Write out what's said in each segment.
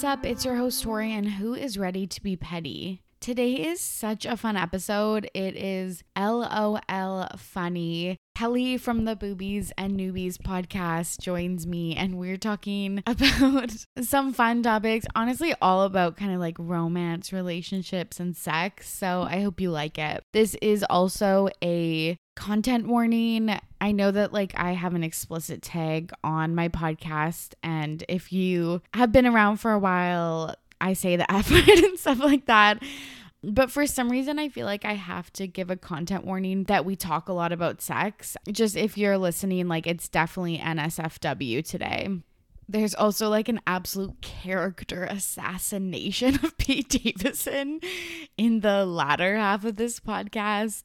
What's up? It's your host, Tori, and who is ready to be petty? Today is such a fun episode. It is LOL funny. Kelly from the Boobies and Newbies podcast joins me, and we're talking about some fun topics. Honestly, all about kind of like romance, relationships, and sex. So I hope you like it. This is also a content warning. I know that like I have an explicit tag on my podcast, and if you have been around for a while, I say the F word and stuff like that. But for some reason, I feel like I have to give a content warning that we talk a lot about sex. Just if you're listening, like it's definitely NSFW today. There's also like an absolute character assassination of Pete Davidson in the latter half of this podcast,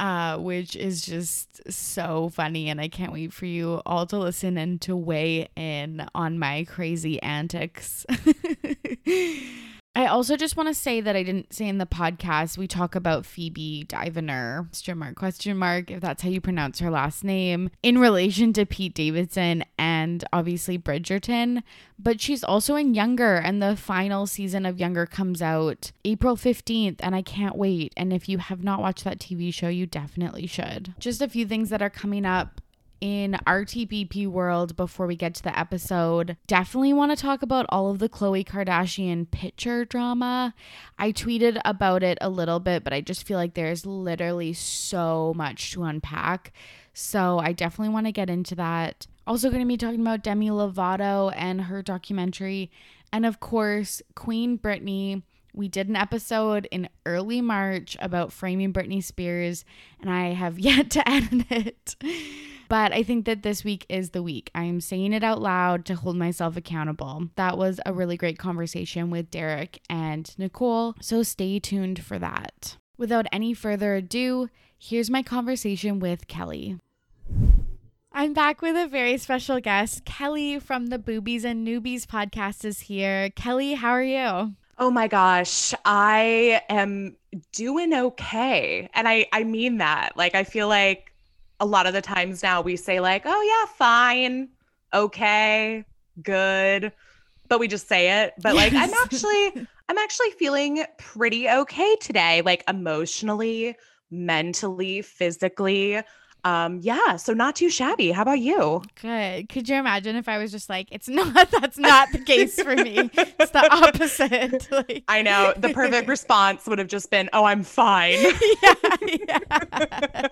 uh, which is just so funny. And I can't wait for you all to listen and to weigh in on my crazy antics. I also just want to say that I didn't say in the podcast we talk about Phoebe Diviner question mark, question mark, if that's how you pronounce her last name, in relation to Pete Davidson and obviously Bridgerton. But she's also in Younger, and the final season of Younger comes out April 15th, and I can't wait. And if you have not watched that TV show, you definitely should. Just a few things that are coming up in RTBP world before we get to the episode. Definitely want to talk about all of the Khloe Kardashian picture drama. I tweeted about it a little bit, but I just feel like there's literally so much to unpack. So I definitely want to get into that. Also, going to be talking about Demi Lovato and her documentary. And of course, Queen Britney. We did an episode in early March about framing Britney Spears, and I have yet to edit it. But I think that this week is the week. I'm saying it out loud to hold myself accountable. That was a really great conversation with Derek and Nicole, so stay tuned for that. Without any further ado, here's my conversation with Kelly. I'm back with a very special guest. Kelly from the Boobies and Newbies podcast is here. Kelly, how are you? Oh my gosh, I am doing okay. And I I mean that. Like I feel like a lot of the times now we say like, "Oh yeah, fine, okay, good," but we just say it. But like, I'm actually, I'm actually feeling pretty okay today, like emotionally, mentally, physically. Um, yeah, so not too shabby. How about you? Good. Could you imagine if I was just like, it's not, that's not the case for me. it's the opposite. Like, I know. The perfect response would have just been, oh, I'm fine. yeah. yeah.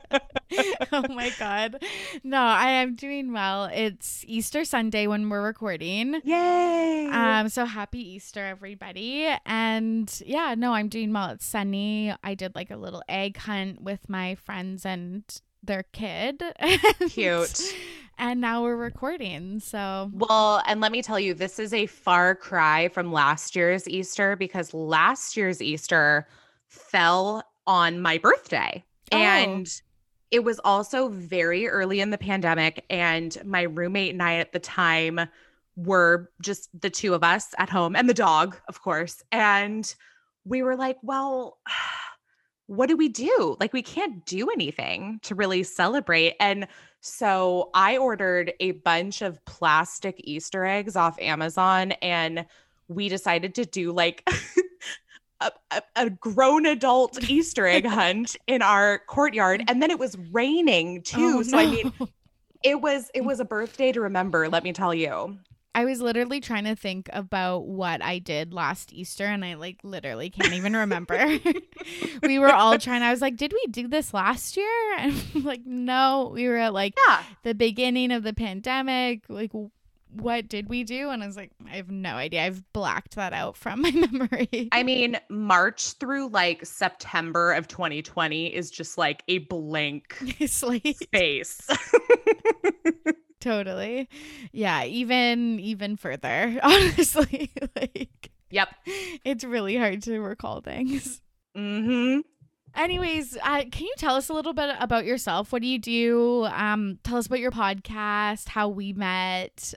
oh my god. No, I am doing well. It's Easter Sunday when we're recording. Yay. Um so happy Easter everybody. And yeah, no, I'm doing well. It's sunny. I did like a little egg hunt with my friends and their kid. Cute. and now we're recording. So, well, and let me tell you, this is a far cry from last year's Easter because last year's Easter fell on my birthday. Oh. And it was also very early in the pandemic, and my roommate and I at the time were just the two of us at home and the dog, of course. And we were like, well, what do we do? Like, we can't do anything to really celebrate. And so I ordered a bunch of plastic Easter eggs off Amazon, and we decided to do like a, a, a, grown adult Easter egg hunt in our courtyard, and then it was raining oh, too. Oh, so no. I mean, it was it mm. was a birthday to remember. Let me tell you. I was literally trying to think about what I did last Easter, and I like literally can't even remember. we were all trying. I was like, "Did we do this last year?" And I'm like, "No, we were at like yeah. the beginning of the pandemic. Like, what did we do? And I was like, I have no idea. I've blacked that out from my memory. I mean, March through like September of 2020 is just like a blank space. Totally. Yeah, even even further, honestly. like Yep. It's really hard to recall things. Mm-hmm. Anyways, uh, can you tell us a little bit about yourself? What do you do? Um, tell us about your podcast, how we met.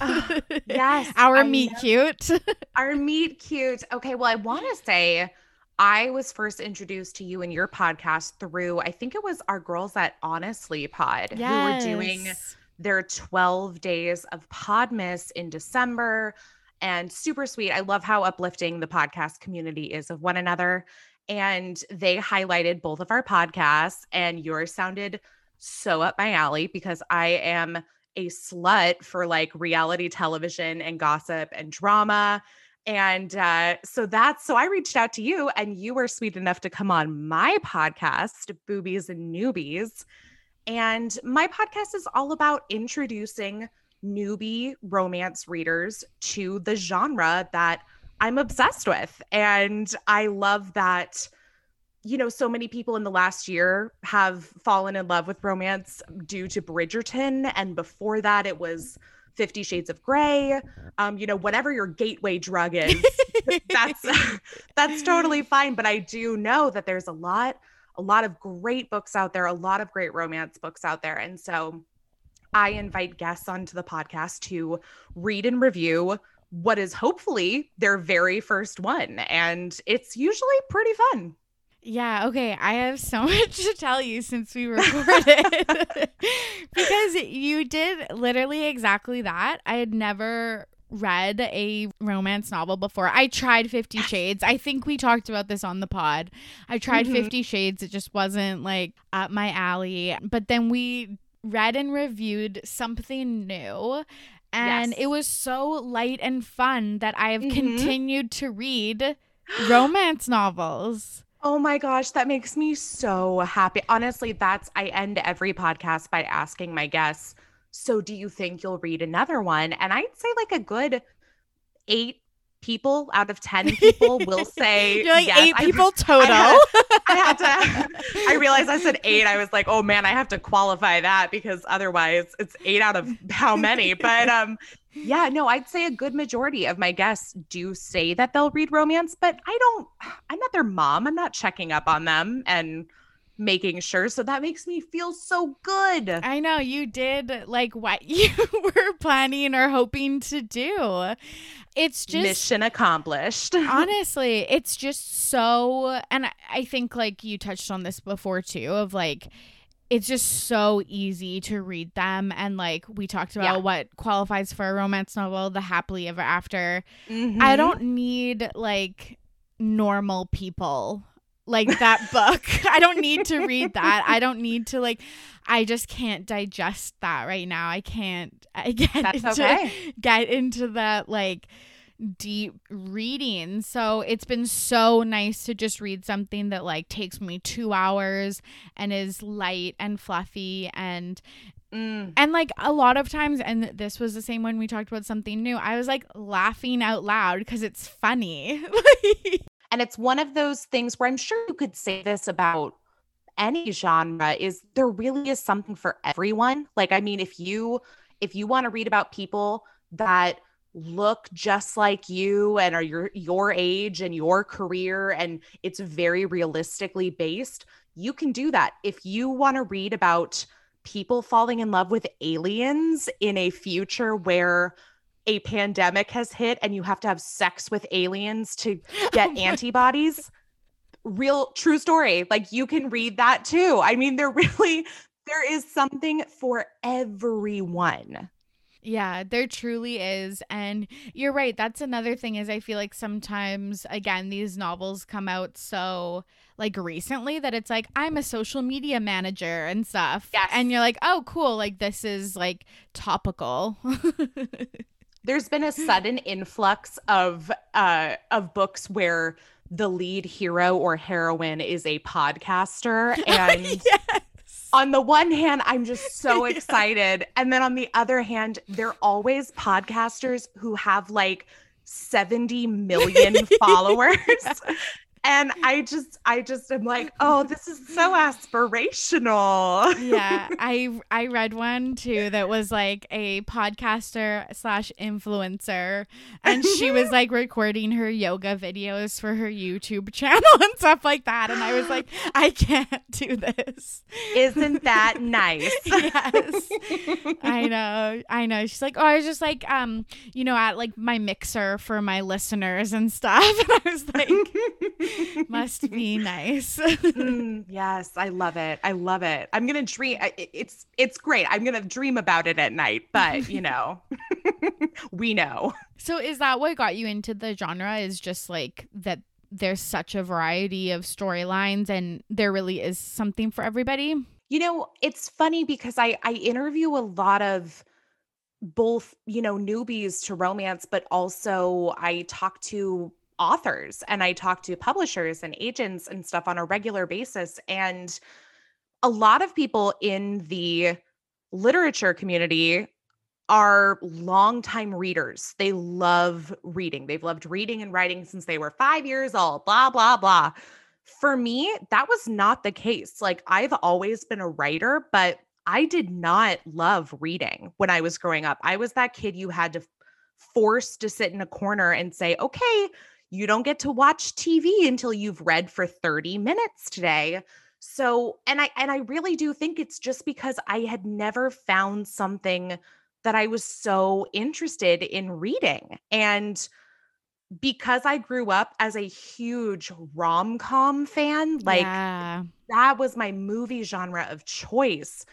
uh, yes, our I meet know. cute. our meet cute. Okay, well, I want to say I was first introduced to you and your podcast through I think it was our girls at Honestly Pod yes. who were doing their 12 days of Podmas in December and super sweet. I love how uplifting the podcast community is of one another. And they highlighted both of our podcasts, and yours sounded so up my alley because I am a slut for like reality television and gossip and drama. And uh, so that's so I reached out to you, and you were sweet enough to come on my podcast, Boobies and Newbies. And my podcast is all about introducing newbie romance readers to the genre that I'm obsessed with. And I love that, you know, so many people in the last year have fallen in love with romance due to Bridgerton. And before that, it was Fifty Shades of Grey. Um, you know, whatever your gateway drug is, that's that's totally fine. But I do know that there's a lot, a lot of great books out there, a lot of great romance books out there. And so I invite guests onto the podcast to read and review what is hopefully their very first one. And it's usually pretty fun. Yeah, okay. I have so much to tell you since we recorded. because you did literally exactly that. I had never read a romance novel before. I tried 50 Shades. I think we talked about this on the pod. I tried mm-hmm. 50 Shades. It just wasn't like up my alley. But then we read and reviewed something new. And yes. it was so light and fun that I have mm-hmm. continued to read romance novels. Oh my gosh, that makes me so happy. Honestly, that's I end every podcast by asking my guests, so do you think you'll read another one? And I'd say like a good 8 people out of 10 people will say like yes. eight people I, total. I had, I had to I realized I said 8. I was like, "Oh man, I have to qualify that because otherwise it's 8 out of how many?" But um yeah, no, I'd say a good majority of my guests do say that they'll read romance, but I don't I'm not their mom. I'm not checking up on them and making sure. So that makes me feel so good. I know you did like what you were planning or hoping to do. It's just mission accomplished. honestly, it's just so, and I think like you touched on this before too of like, it's just so easy to read them and like we talked about yeah. what qualifies for a romance novel the happily ever after mm-hmm. i don't need like normal people like that book. I don't need to read that. I don't need to like I just can't digest that right now. I can't I get That's into, okay. get into that like deep reading. So it's been so nice to just read something that like takes me 2 hours and is light and fluffy and Mm. And like a lot of times, and this was the same when we talked about something new, I was like laughing out loud because it's funny. And it's one of those things where I'm sure you could say this about any genre is there really is something for everyone. Like I mean if you if you want to read about people that look just like you and are your your age and your career and it's very realistically based, you can do that. If you want to read about people falling in love with aliens in a future where a pandemic has hit and you have to have sex with aliens to get oh antibodies. Real true story. Like you can read that too. I mean, there really there is something for everyone. Yeah, there truly is. And you're right. That's another thing is I feel like sometimes again these novels come out so like recently that it's like I'm a social media manager and stuff. Yes. And you're like, "Oh, cool. Like this is like topical." there's been a sudden influx of uh of books where the lead hero or heroine is a podcaster and yes. on the one hand i'm just so excited yeah. and then on the other hand they're always podcasters who have like 70 million followers and I just I just am like, oh, this is so aspirational. yeah, I I read one too that was like a podcaster slash influencer, and she was like recording her yoga videos for her YouTube channel and stuff like that, and I was like, I can't do this. Isn't that nice? yes, I know, I know. She's like, oh, I was just like, um, you know, at like my mixer for my listeners and stuff, and I was like Must be nice. mm, yes, I love it. I love it. I'm gonna dream. It's it's great. I'm gonna dream about it at night. But you know, we know. So is that what got you into the genre? Is just like that there's such a variety of storylines and there really is something for everybody? You know, it's funny because I I interview a lot of both, you know, newbies to romance, but also I talk to authors and I talk to publishers and agents and stuff on a regular basis and a lot of people in the literature community are longtime readers. They love reading. They've loved reading and writing since they were five years old, blah, blah, blah. For me, that was not the case. Like, I've always been a writer, but I did not love reading when I was growing up. I was that kid you had to force to sit in a corner and say, okay, you don't get to watch TV until you've read for 30 minutes today. So, and I and I really do think it's just because I had never found something that I was so interested in reading. And because I grew up as a huge rom com fan, like yeah. that was my movie genre of choice.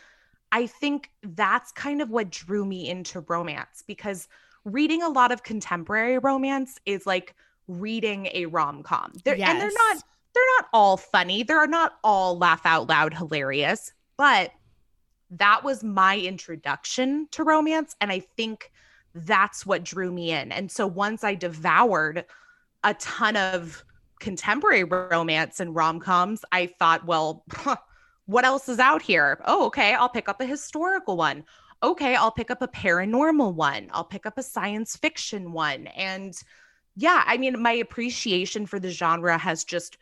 I think that's kind of what drew me into romance because reading a lot of contemporary romance is like reading a rom com. Yes. And they're not they're not all funny. They're not all laugh out loud hilarious, but that was my introduction to romance. And I think that's what drew me in. And so once I devoured a ton of contemporary romance and rom coms, I thought, well, what else is out here? Oh, okay, I'll pick up a historical one. Okay, I'll pick up a paranormal one. I'll pick up a science fiction one. And yeah, I mean, my appreciation for the genre has just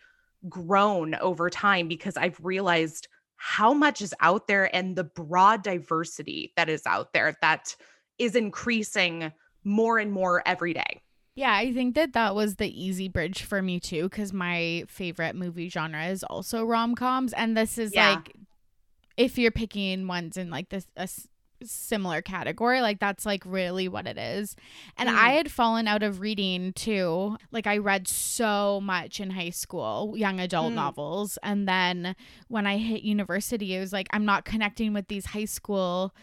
grown over time because I've realized how much is out there and the broad diversity that is out there that is increasing more and more every day. Yeah, I think that that was the easy bridge for me too cuz my favorite movie genre is also rom-coms and this is yeah. like if you're picking ones in like this a similar category. Like that's like really what it is. And mm. I had fallen out of reading too. Like I read so much in high school, young adult mm. novels. And then when I hit university, it was like I'm not connecting with these high school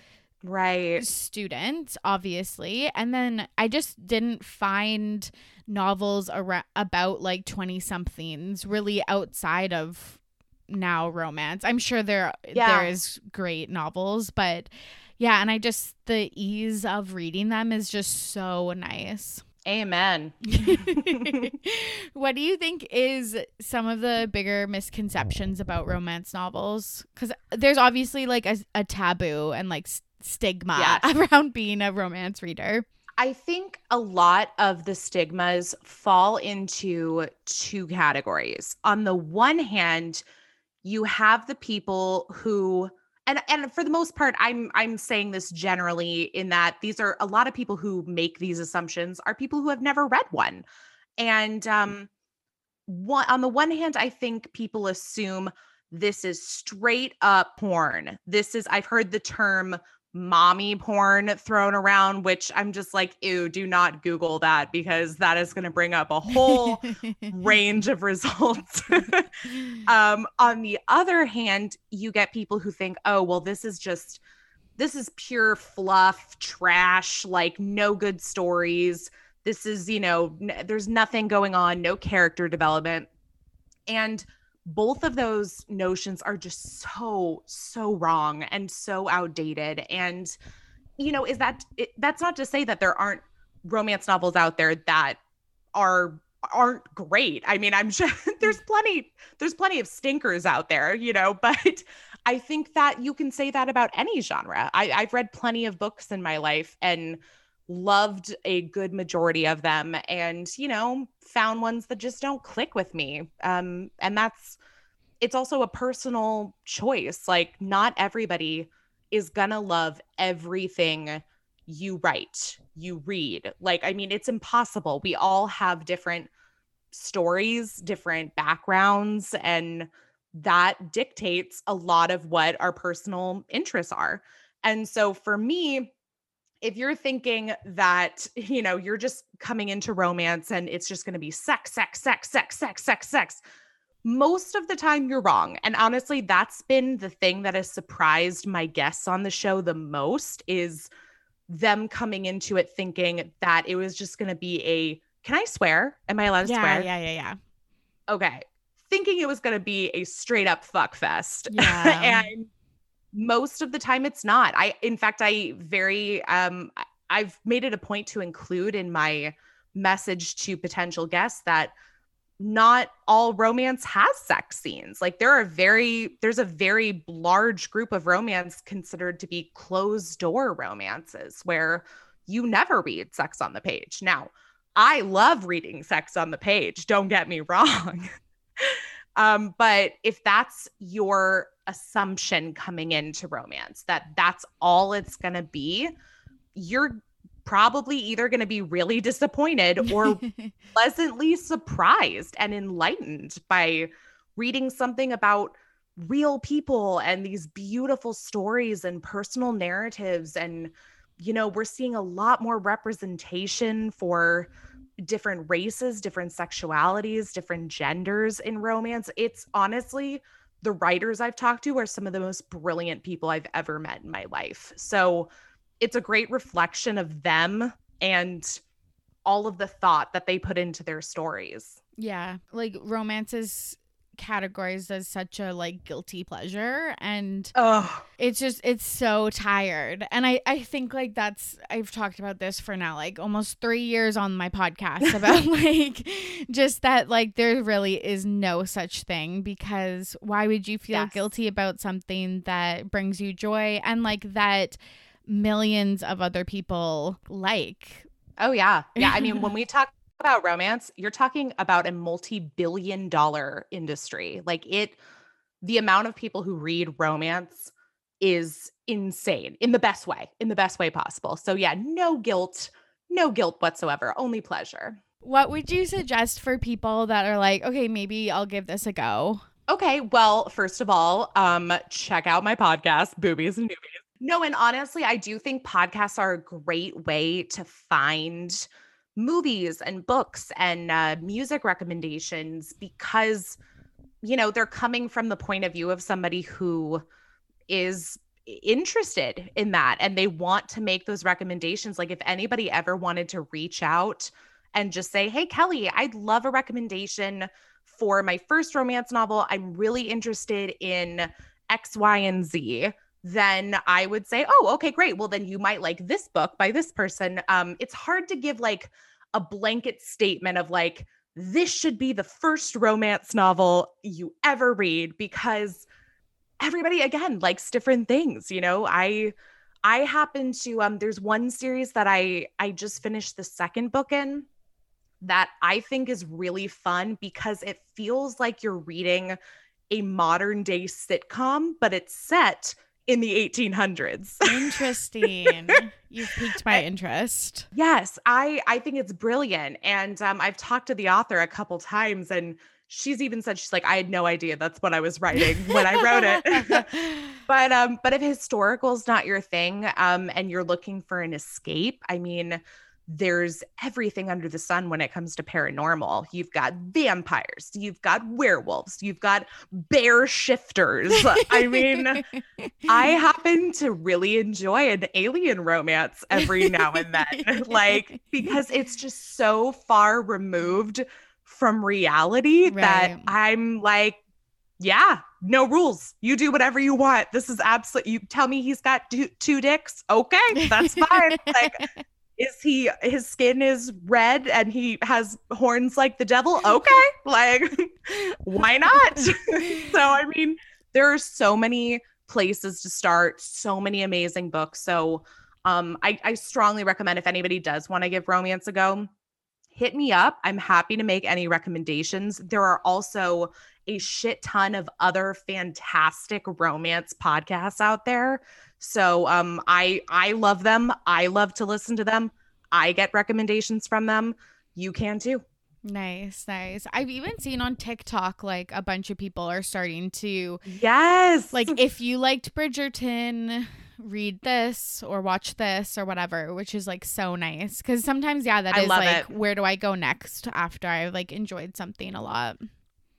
right students obviously and then i just didn't find novels ar- about like 20 somethings really outside of now romance i'm sure there yeah. there is great novels but yeah, and I just the ease of reading them is just so nice. Amen. what do you think is some of the bigger misconceptions about romance novels? Because there's obviously like a, a taboo and like stigma yes. around being a romance reader. I think a lot of the stigmas fall into two categories. On the one hand, you have the people who and and for the most part i'm i'm saying this generally in that these are a lot of people who make these assumptions are people who have never read one and mm. um one on the one hand i think people assume this is straight up porn this is i've heard the term mommy porn thrown around, which I'm just like, ew, do not Google that because that is going to bring up a whole range of results. um, on the other hand, you get people who think, oh, well, this is just, this is pure fluff, trash, like no good stories. This is, you know, n- there's nothing going on, no character development. And both of those notions are just so so wrong and so outdated. And you know is that it, that's not to say that there aren't romance novels out there that are aren't great. I mean i'm sure there's mm. plenty there's plenty of stinkers out there you know but i think that you can say that about any genre. I, i've read plenty of books in my life and loved a good majority of them and you know found ones that just don't click with me um and that's it's also a personal choice like not everybody is gonna love everything you write you read like i mean it's impossible we all have different stories different backgrounds and that dictates a lot of what our personal interests are and so for me if you're thinking that, you know, you're just coming into romance and it's just going to be sex, sex, sex, sex, sex, sex, sex, most of the time you're wrong. And honestly, that's been the thing that has surprised my guests on the show the most is them coming into it thinking that it was just going to be a can I swear? Am I allowed to swear? yeah, swear? Yeah, yeah, yeah. Okay. Thinking it was going to be a straight up fuck fest. Yeah. and most of the time it's not. I in fact I very um I've made it a point to include in my message to potential guests that not all romance has sex scenes. Like there are very there's a very large group of romance considered to be closed door romances where you never read sex on the page. Now, I love reading sex on the page, don't get me wrong. Um but if that's your assumption coming into romance that that's all it's going to be, you're probably either going to be really disappointed or pleasantly surprised and enlightened by reading something about real people and these beautiful stories and personal narratives. And you know we're seeing a lot more representation for different races different sexualities different genders in romance it's honestly the writers I've talked to are some of the most brilliant people I've ever met in my life. So it's a great reflection of them and all of the thought that they put into their stories. Yeah. Like romance is categorized as such a like guilty pleasure and oh it's just it's so tired. And i i think like that's i've talked about this for now like almost three years on my podcast about like just that like there really is no such thing because why would you feel Yes. guilty about something that brings you joy and like that millions of other people like? Oh yeah. Yeah i mean when we talk about romance you're talking about a multi-billion dollar industry. Like it the amount of people who read romance is insane in the best way in the best way possible. So yeah no guilt no guilt whatsoever only pleasure. What would you suggest for people that are like okay maybe i'll give this a go Okay, well, first of all, um, check out my podcast, Boobies and Newbies. No, and honestly, I do think podcasts are a great way to find movies and books and uh, music recommendations because, you know, they're coming from the point of view of somebody who is interested in that and they want to make those recommendations. Like, if anybody ever wanted to reach out and just say, Hey, Kelly, I'd love a recommendation for my first romance novel, I'm really interested in X, Y, and Z, then I would say, oh, okay, great. Well, then you might like this book by this person. Um, it's hard to give like a blanket statement of like, this should be the first romance novel you ever read because everybody again likes different things you know i i happen to um there's one series that i i just finished the second book in that I think is really fun because it feels like you're reading a modern day sitcom, but it's set in the 1800s. Interesting. You've piqued my interest. yes, I I think it's brilliant, and um, I've talked to the author a couple times, and she's even said she's like, I had no idea that's what I was writing when I wrote it. but um, but if historical is not your thing, um, and you're looking for an escape, I mean there's everything under the sun when it comes to paranormal. You've got vampires, you've got werewolves, you've got bear shifters. I mean, I happen to really enjoy an alien romance every now and then, like, because it's just so far removed from reality that I'm like, yeah, no rules. You do whatever you want. This is absolute. You tell me he's got two, two dicks. Okay, that's fine. like, is he his skin is red and he has horns like the devil? Okay. Like why not? So i mean there are so many places to start so many amazing books. So um i, I strongly recommend if anybody does want to give romance a go hit me up. I'm happy to make any recommendations. There are also a shit ton of other fantastic romance podcasts out there so um I I love them. I love to listen to them. I get recommendations from them. You can too. Nice, nice. I've even seen on TikTok like a bunch of people are starting to Yes. like if you liked Bridgerton read this or watch this or whatever, which is like so nice. Cause sometimes, yeah, that I is like, it. where do I go next after I've like enjoyed something a lot?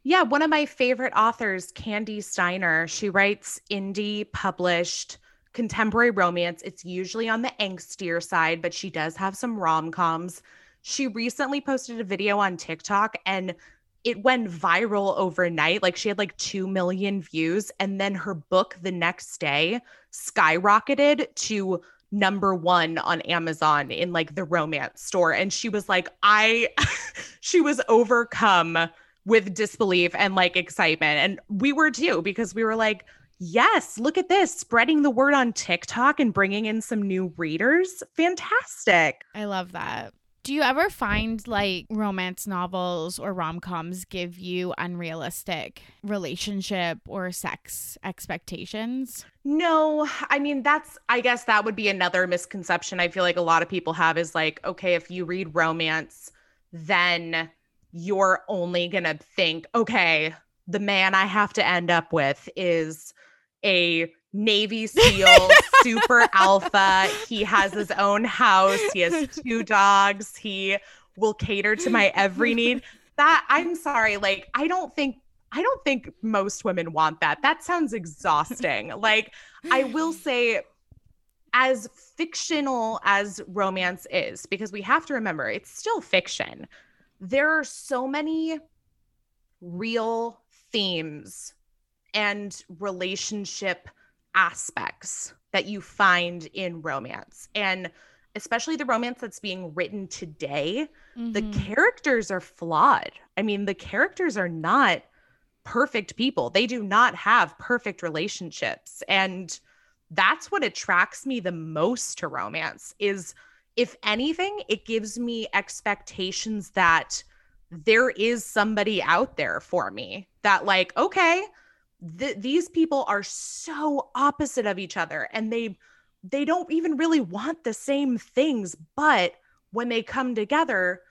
Yeah, one of my favorite authors, Kandi Steiner, she writes indie published contemporary romance. It's usually on the angstier side, but she does have some rom coms. She recently posted a video on TikTok and it went viral overnight. Like she had like 2 million views. And then her book the next day skyrocketed to number one on Amazon in like the romance store. And she was like, I, she was overcome with disbelief and like excitement. And we were too, because we were like, yes, look at this, spreading the word on TikTok and bringing in some new readers. Fantastic. I love that. Do you ever find like romance novels or rom coms give you unrealistic relationship or sex expectations? No, I mean, that's, I guess that would be another misconception I feel like a lot of people have is like, okay, if you read romance, then you're only going to think, okay, the man I have to end up with is a Navy SEAL, super alpha. He has his own house. He has two dogs. He will cater to my every need. That I'm sorry, like I don't think I don't think most women want that. That sounds exhausting. like I will say as fictional as romance is because we have to remember it's still fiction. There are so many real themes and relationship aspects that you find in romance. And especially the romance that's being written today, mm-hmm. the characters are flawed. I mean, the characters are not perfect people. They do not have perfect relationships. And that's what attracts me the most to romance is if anything, it gives me expectations that there is somebody out there for me that like, okay, th- these people are so opposite of each other and they they don't even really want the same things but when they come together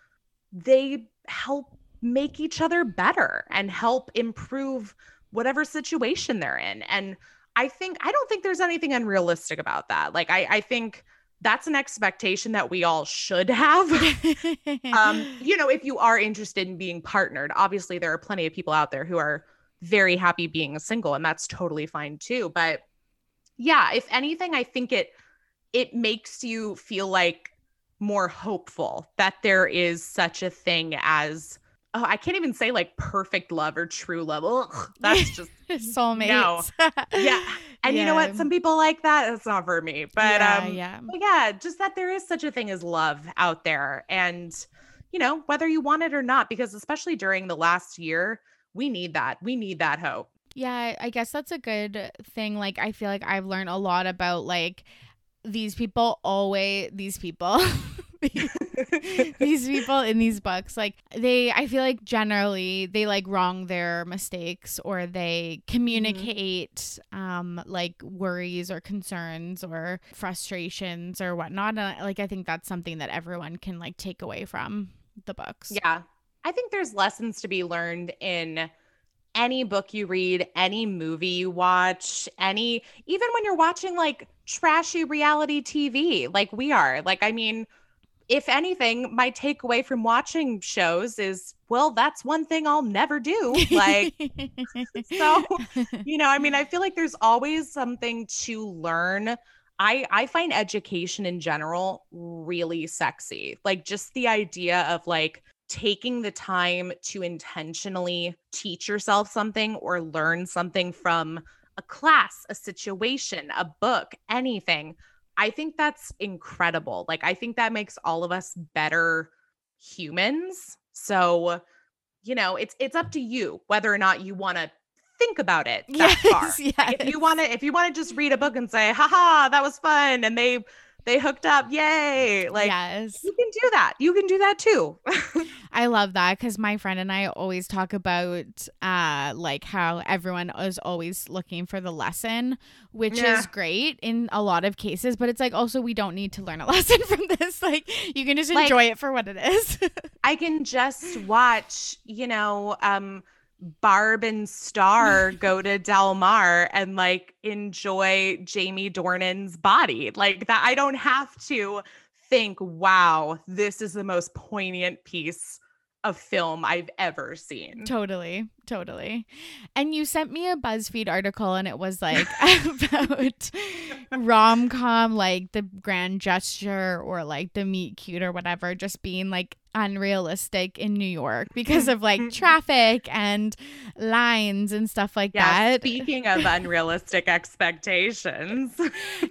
they help make each other better and help improve whatever situation they're in. And i think i don't think there's anything unrealistic about that. Like i i think that's an expectation that we all should have. um, you know, if you are interested in being partnered, obviously there are plenty of people out there who are very happy being single and that's totally fine too but yeah if anything i think it it makes you feel like more hopeful that there is such a thing as oh i can't even say like perfect love or true love Ugh, that's just soulmates no. yeah and yeah. you know what some people like that it's not for me but yeah, um yeah but yeah just that there is such a thing as love out there and you know whether you want it or not because especially during the last year we need that. We need that hope. Yeah, I guess that's a good thing. Like, I feel like I've learned a lot about like these people always, these people. these people in these books like they i feel like generally they like wrong their mistakes or they mm-hmm. communicate mm-hmm. um like worries or concerns or frustrations or whatnot and like i think that's something that everyone can like take away from the books yeah I think there's lessons to be learned in any book you read, any movie you watch, any even when you're watching like trashy reality TV like we are. Like I mean, if anything, my takeaway from watching shows is, well, that's one thing I'll never do. Like, so, you know, I mean, I feel like there's always something to learn. I I find education in general really sexy. Like just the idea of like taking the time to intentionally teach yourself something or learn something from a class, a situation, a book, anything. I think that's incredible. Like, I think that makes all of us better humans. So, you know, it's it's up to you whether or not you want to think about it that yes, far. Yes. If you want to, if you want to just read a book and say, haha, that was fun, and they they hooked up. Yay. Like yes. you can do that. You can do that too. I love that because my friend and i always talk about uh like how everyone is always looking for the lesson which yeah. is great in a lot of cases but it's like also we don't need to learn a lesson from this. Like you can just enjoy like, it for what it is. I can just watch you know um Barb and Star go to Del Mar and like enjoy Jamie Dornan's body. Like that, I don't have to think, wow, this is the most poignant piece of film I've ever seen. Totally, totally. And you sent me a BuzzFeed article and it was like about rom com, like the grand gesture or like the meet cute or whatever, just being like unrealistic in New York because of like traffic and lines and stuff like yeah, that. Speaking of unrealistic expectations.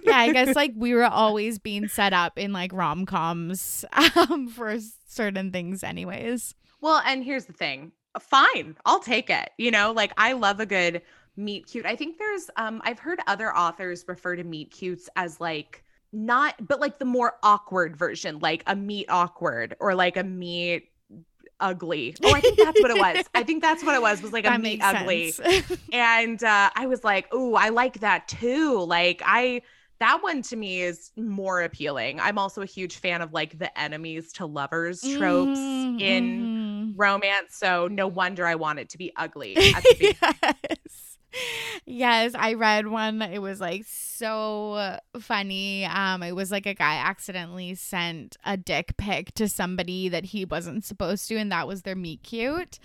yeah, I guess like we were always being set up in like rom coms um, for certain things, anyways. Well, and here's the thing. Fine, I'll take it. You know, like I love a good meet cute. I think there's um I've heard other authors refer to meet cutes as like not but like the more awkward version, like a meet awkward or like a meet ugly. Oh, I think that's what it was. I think that's what it was. Was like that a meet ugly. and uh, I was like, oh, I like that too. Like I that one to me is more appealing. I'm also a huge fan of like the enemies to lovers tropes mm-hmm. in romance. So no wonder I want it to be ugly. yes. Yes, I read one. It was like so funny. Um, it was like a guy accidentally sent a dick pic to somebody that he wasn't supposed to, and that was their meet cute.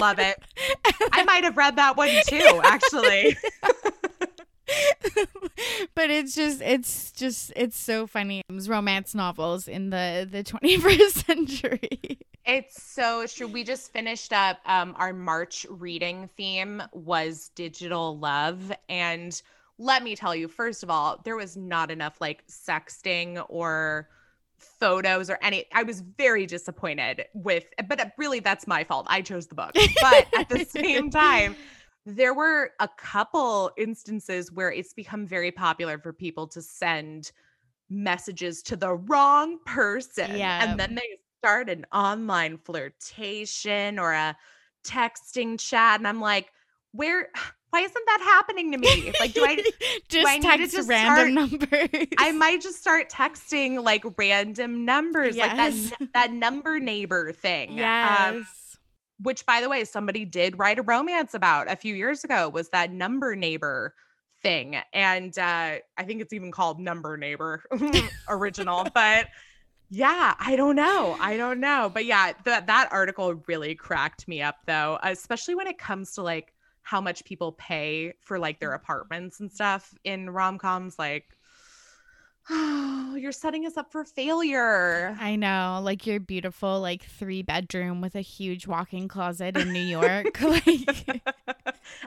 Love it. I might have read that one too, actually. but it's just it's just it's so funny romance novels in the the 21st century it's so true we just finished up um our march reading theme was digital love and let me tell you first of all there was not enough like sexting or photos or any i was very disappointed with but really that's my fault i chose the book but at the same time there were a couple instances where it's become very popular for people to send messages to the wrong person. Yeah. And then they start an online flirtation or a texting chat. And I'm like, where why isn't that happening to me? Like, do I just do I text just random start, numbers? I might just start texting like random numbers, yes. like that that number neighbor thing. Um, yes. Um, which by the way somebody did write a romance about a few years ago was that number neighbor thing and uh i think it's even called number neighbor original but yeah i don't know i don't know but yeah that that article really cracked me up though especially when it comes to like how much people pay for like their apartments and stuff in rom-coms like oh, you're setting us up for failure. I know. Like your beautiful, like three bedroom with a huge walk in closet in New York. like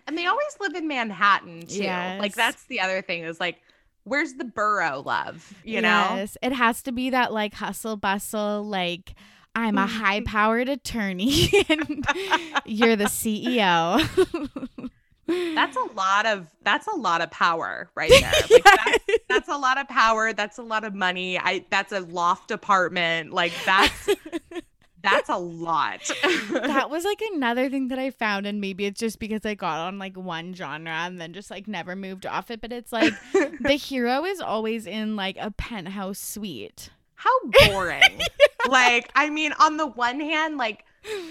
And they always live in Manhattan too. Yes. Like that's the other thing is like where's the borough love? You yes. know? It has to be that like hustle bustle, like I'm a high mm-hmm. powered attorney and you're the CEO that's a lot of that's a lot of power right there like that's, that's, a lot of power that's a lot of money i that's a loft apartment like that's that's a lot that was like another thing that i found and maybe it's just because i got on like one genre and then just like never moved off it but it's like the hero is always in like a penthouse suite how boring like i mean on the one hand like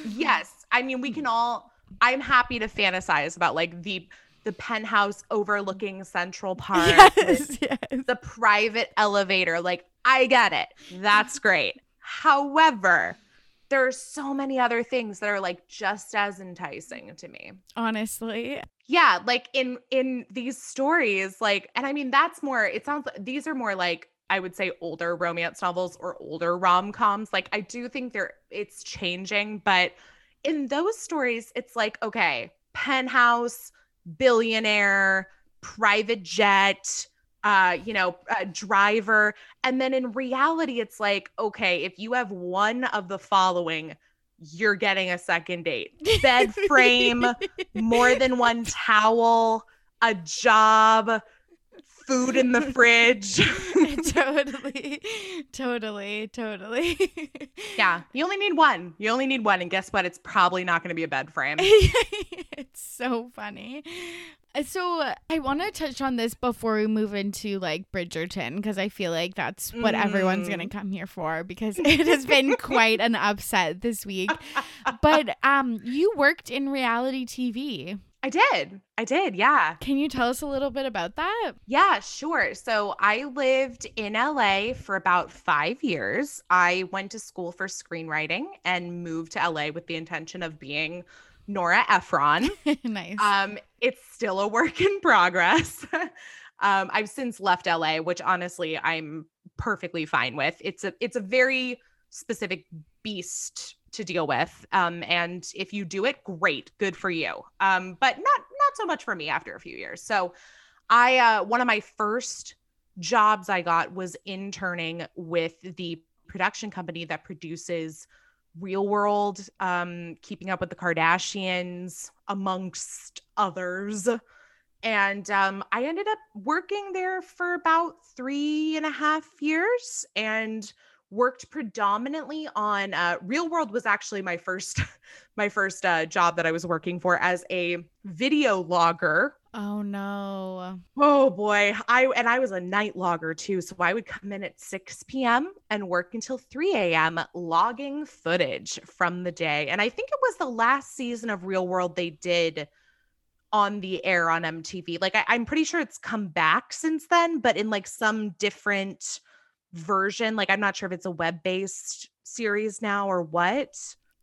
yes i mean we can all I'm happy to fantasize about like the the penthouse overlooking Central Park, yes, yes. the private elevator. Like, I get it. That's great. However, there are so many other things that are like just as enticing to me. Honestly. Yeah, like in in these stories like and I mean that's more it sounds like these are more like I would say older romance novels or older rom-coms. Like I do think they're it's changing, but in those stories, it's like, okay, penthouse, billionaire, private jet, uh, you know, a driver. And then in reality, it's like, okay, if you have one of the following, you're getting a second date bed frame, more than one towel, a job, food in the fridge. totally, totally, totally. yeah, you only need one. You only need one, and guess what? It's probably not going to be a bed frame. it's so funny. So I want to touch on this before we move into like Bridgerton because I feel like that's what mm. everyone's gonna come here for because it has been quite an upset this week. But um, you worked in reality TV. I did. I did. Yeah. Can you tell us a little bit about that? Yeah, sure. So I lived in LA for about five years. I went to school for screenwriting and moved to LA with the intention of being Nora Ephron. nice. Um, it's still a work in progress. um, I've since left LA, which honestly I'm perfectly fine with. It's a it's a very specific beast to deal with. Um, and if you do it, great, good for you. Um, but not not so much for me after a few years. So I uh, one of my first jobs I got was interning with the production company that produces Real World, um, Keeping Up with the Kardashians, amongst others. And um, I ended up working there for about three and a half years and worked predominantly on uh, real world was actually my first my first uh, job that i was working for as a video logger. Oh no. Oh boy. I and i was a night logger too so i would come in at 6 p.m and work until 3 a.m logging footage from the day. And i think it was the last season of real world they did on the air on mtv like I, i'm pretty sure it's come back since then but in like some different version. Like I'm not sure if it's a web-based series now or what.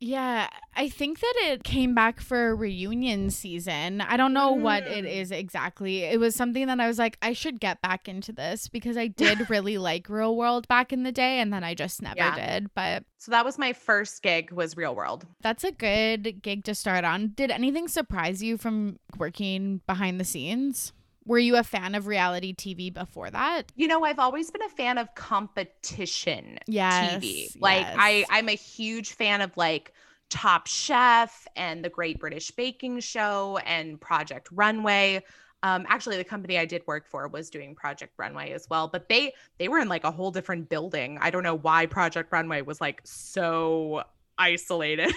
Yeah, I think that it came back for a reunion season. I don't know what it mm. exactly. It was something that I was like, I should get back into this because I did really like Real World back in the day, and then I just never yeah. did. But so that was my first gig was Real World. That's a good gig to start on. Did anything surprise you from working behind the scenes? Were you a fan of reality TV before that? You know, I've always been a fan of competition yes, TV. Like yes. I I'm a huge fan of like Top Chef and the Great British Baking Show and Project Runway. Um, actually, the company I did work for was doing Project Runway as well, but they they were in like a whole different building. I don't know why Project Runway was like so isolated,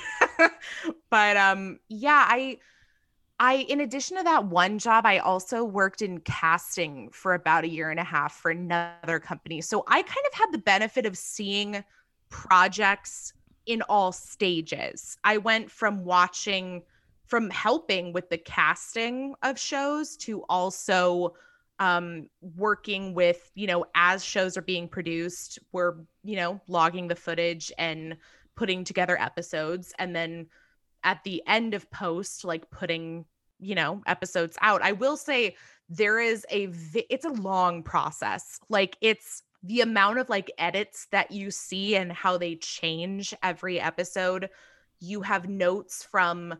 but um, yeah, I I, in addition to that one job, I also worked in casting for about a year and a half for another company. So I kind of had the benefit of seeing projects in all stages. I went from watching, from helping with the casting of shows to also um, working with, you know, as shows are being produced, we're, you know, logging the footage and putting together episodes. And then at the end of post like putting you know episodes out i will say there is a vi- it's a long process. Like it's the amount of like edits that you see and how they change every episode. You have notes from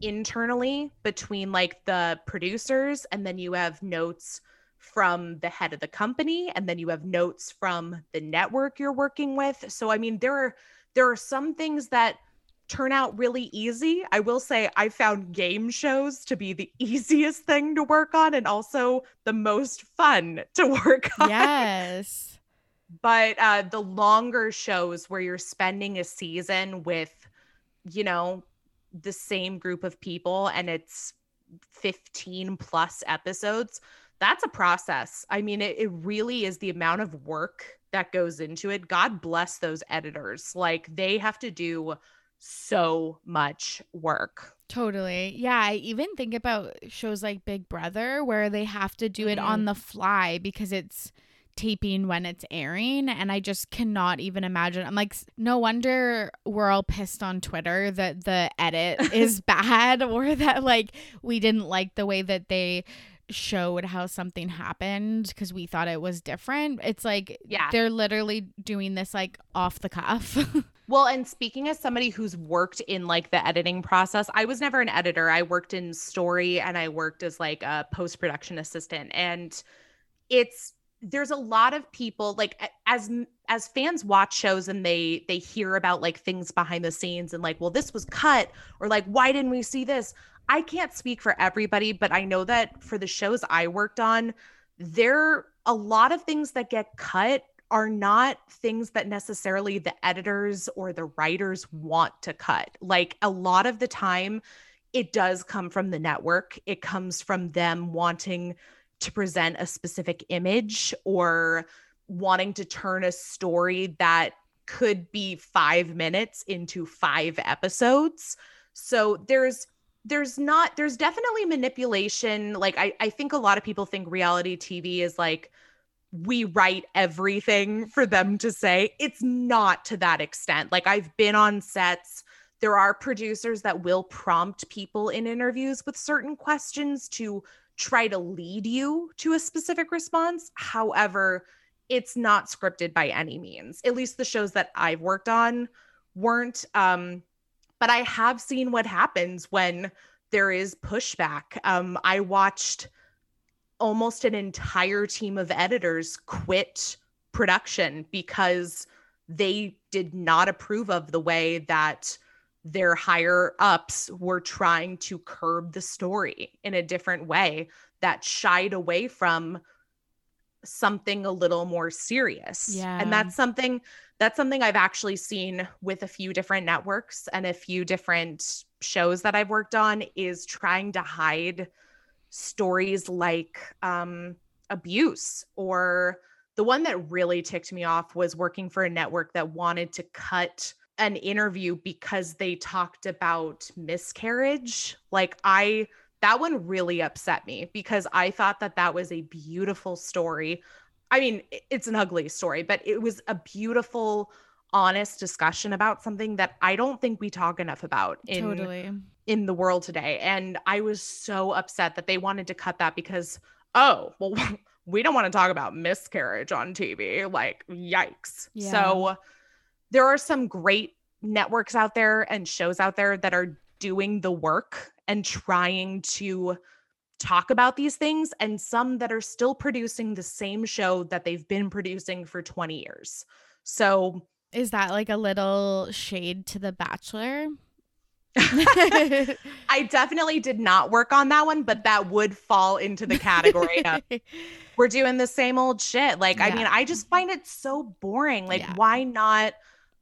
internally between like the producers and then you have notes from the head of the company and then you have notes from the network you're working with. So i mean there are there are some things that turn out really easy. I will say I found game shows to be the easiest thing to work on and also the most fun to work on. Yes. but uh the longer shows where you're spending a season with you know the same group of people and it's 15 plus episodes, that's a process. I mean, it, it really is the amount of work that goes into it. God bless those editors. Like they have to do so much work. Totally. Yeah. I even think about shows like Big Brother where they have to do it mm-hmm. on the fly because it's taping when it's airing. And I just cannot even imagine. I'm like, no wonder we're all pissed on Twitter that the edit is bad or that like we didn't like the way that they showed how something happened because we thought it was different. It's like, yeah, they're literally doing this like off the cuff. Well, and speaking as somebody who's worked in like the editing process, I was never an editor. I worked in story and I worked as like a post production assistant. And it's there's a lot of people like as as fans watch shows and they they hear about like things behind the scenes and like well this was cut or like why didn't we see this i can't speak for everybody but i know that for the shows i worked on there are a lot of things that get cut are not things that necessarily the editors or the writers want to cut. Like a lot of the time, it does come from the network, it comes from them wanting to present a specific image or wanting to turn a story that could be five minutes into five episodes. So there's there's not there's definitely manipulation like I, I think a lot of people think reality tv is like we write everything for them to say it's not to that extent. Like i've been on sets. There are producers that will prompt people in interviews with certain questions to try to lead you to a specific response. However it's not scripted by any means. At least the shows that i've worked on weren't um but I have seen what happens when there is pushback. Um, I watched almost an entire team of editors quit production because they did not approve of the way that their higher ups were trying to curb the story in a different way that shied away from something a little more serious. Yeah. And that's something that's something I've actually seen with a few different networks and a few different shows that I've worked on is trying to hide stories like um, abuse or the one that really ticked me off was working for a network that wanted to cut an interview because they talked about miscarriage. Like I that one really upset me because I thought that that was a beautiful story I mean, it's an ugly story, but it was a beautiful, honest discussion about something that I don't think we talk enough about in totally. In the world today. And I was so upset that they wanted to cut that because, oh, well, we don't want to talk about miscarriage on TV. Like, yikes. Yeah. So there are some great networks out there and shows out there that are doing the work and trying to talk about these things and some that are still producing the same show that they've been producing for 20 years. So, is that like a little shade to The Bachelor? I definitely did not work on that one, but that would fall into the category of we're doing the same old shit. Like, yeah. I mean, I just find it so boring. Like, yeah. why not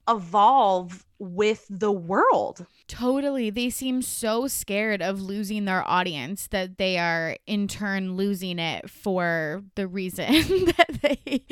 evolve with the world? Totally. They seem so scared of losing their audience that they are in turn losing it for the reason that they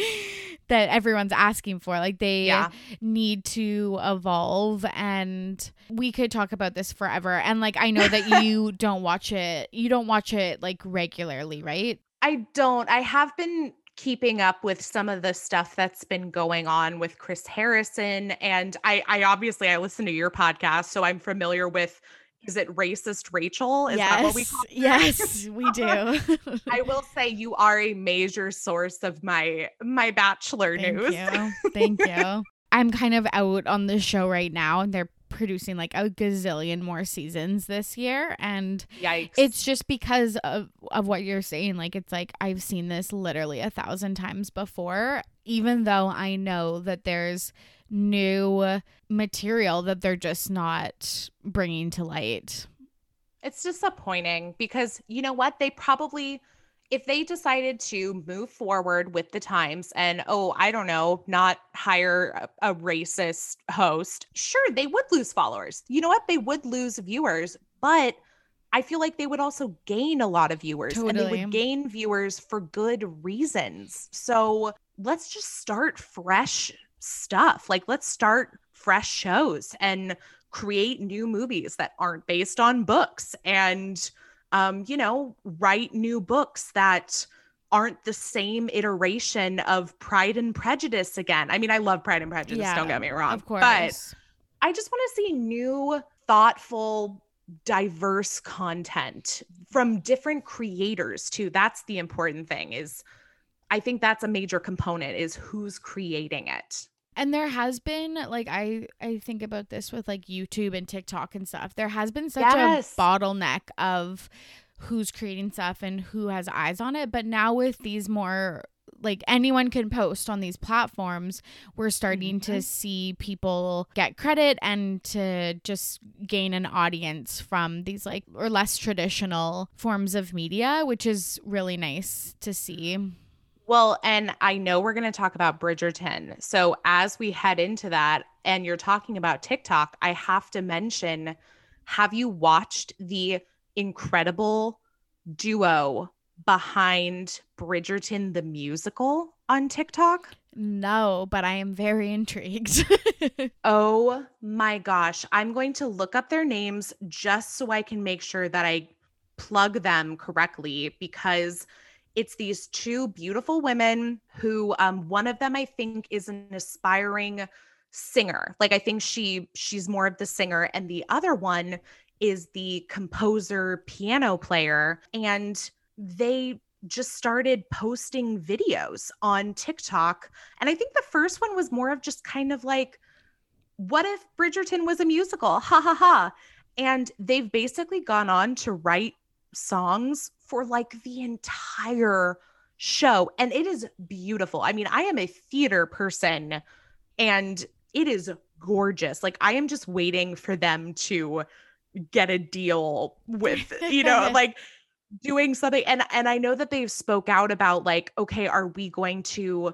that everyone's asking for. Like they yeah. need to evolve and we could talk about this forever. And like I know that you don't watch it. You don't watch it like regularly, right? I don't. I have been keeping up with some of the stuff that's been going on with Chris Harrison. And I, I obviously I listen to your podcast, so I'm familiar with is it racist Rachel? Is yes. that what we call her? Yes, we do. I will say you are a major source of my my bachelor Thank news. You. Thank you. I'm kind of out on the show right now and they're producing like a gazillion more seasons this year and Yikes. it's just because of of what you're saying like it's like I've seen this literally a thousand times before even though I know that there's new material that they're just not bringing to light. It's disappointing because you know what they probably if they decided to move forward with the times and oh i don't know not hire a, a, racist host sure they would lose followers. You know what? They would lose viewers but i feel like they would also gain a lot of viewers totally. and they would gain viewers for good reasons. So let's just start fresh stuff. Like let's start fresh shows and create new movies that aren't based on books and um, you know, write new books that aren't the same iteration of Pride and Prejudice again. I mean, I love Pride and Prejudice, yeah, don't get me wrong. Of course. But I just want to see new, thoughtful, diverse content from different creators too. That's the important thing is I think that's a major component is who's creating it and there has been like i i think about this with like youtube and tiktok and stuff there has been such yes. a bottleneck of who's creating stuff and who has eyes on it but now with these more like anyone can post on these platforms, we're starting mm-hmm. to see people get credit and to just gain an audience from these like or less traditional forms of media, which is really nice to see. Well, and I know we're going to talk about Bridgerton. So as we head into that, and you're talking about TikTok, I have to mention have you watched the incredible duo behind Bridgerton the musical on TikTok? No, but I am very intrigued. oh my gosh. I'm going to look up their names just so I can make sure that I plug them correctly because it's these two beautiful women who um, one of them I think is an aspiring singer. Like I think she she's more of the singer and the other one is the composer piano player and they just started posting videos on TikTok. And I think the first one was more of just kind of like, what if Bridgerton was a musical? Ha ha ha. And they've basically gone on to write songs for like the entire show. And it is beautiful. I mean, I am a theater person and it is gorgeous. Like, I am just waiting for them to get a deal with, you know, like doing something and and I know that they've spoke out about like okay are we going to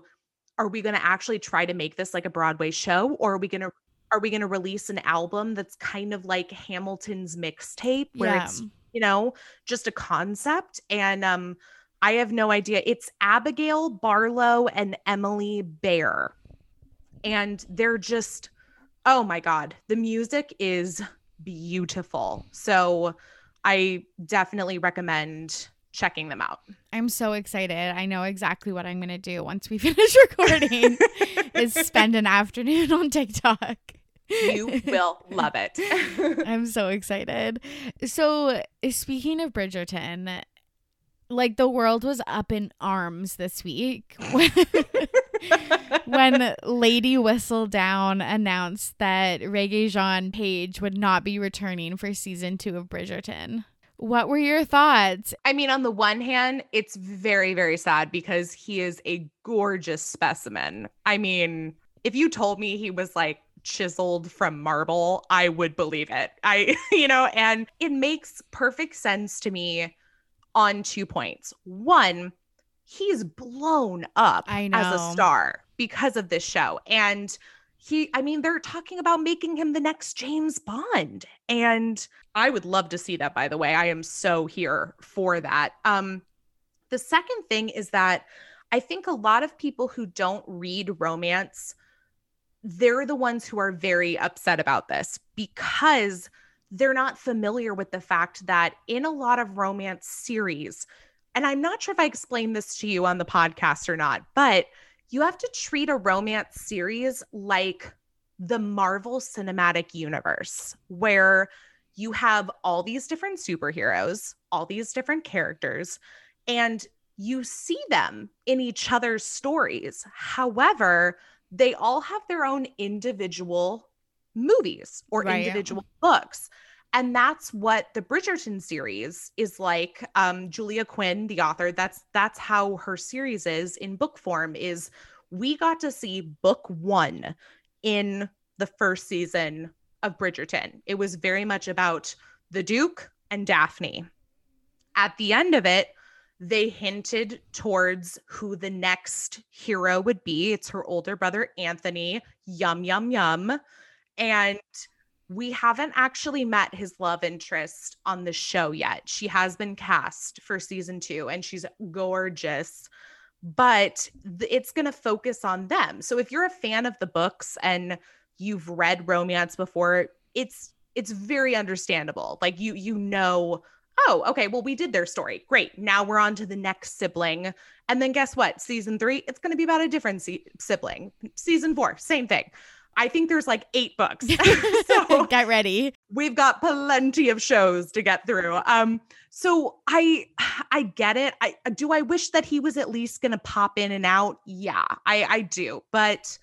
are we going to actually try to make this like a Broadway show or are we going to are we going to release an album that's kind of like Hamilton's mixtape where yeah. it's you know just a concept and um I have no idea it's Abigail Barlow and Emily Bear and they're just oh my god the music is beautiful so I definitely recommend checking them out. I'm so excited. I know exactly what I'm going to do once we finish recording is spend an afternoon on TikTok. You will love it. I'm so excited. So, speaking of Bridgerton, like the world was up in arms this week when Lady Whistledown announced that Regé-Jean Page would not be returning for season two of Bridgerton. What were your thoughts? I mean, on the one hand, it's very, very sad because he is a gorgeous specimen. I mean, if you told me he was like chiseled from marble, I would believe it. I, you know, and it makes perfect sense to me on two points. One, he's blown up as a star because of this show. And he, I mean, they're talking about making him the next James Bond. And I would love to see that, by the way. I am so here for that. Um, the second thing is that I think a lot of people who don't read romance, they're the ones who are very upset about this because they're not familiar with the fact that in a lot of romance series, and I'm not sure if I explained this to you on the podcast or not, but you have to treat a romance series like the Marvel Cinematic Universe, where you have all these different superheroes, all these different characters, and you see them in each other's stories. However, they all have their own individual movies or right. individual books. And that's what the Bridgerton series is like. Um, Julia Quinn, the author, that's that's how her series is in book form. Is we got to see book one in the first season of Bridgerton. It was very much about the Duke and Daphne. At the end of it, they hinted towards who the next hero would be. It's her older brother, Anthony. Yum, yum, yum. And we haven't actually met his love interest on the show yet. She has been cast for season two and she's gorgeous, but it's going to focus on them. So if you're a fan of the books and you've read romance before, it's it's very understandable. Like you you know oh, okay, well, we did their story. Great. Now we're on to the next sibling. And then guess what? Season three, it's going to be about a different si- sibling. Season four, same thing. I think there's like eight books. so get ready. We've got plenty of shows to get through. Um, so I I get it. I do I wish that he was at least gonna pop in and out. Yeah, I, I do, but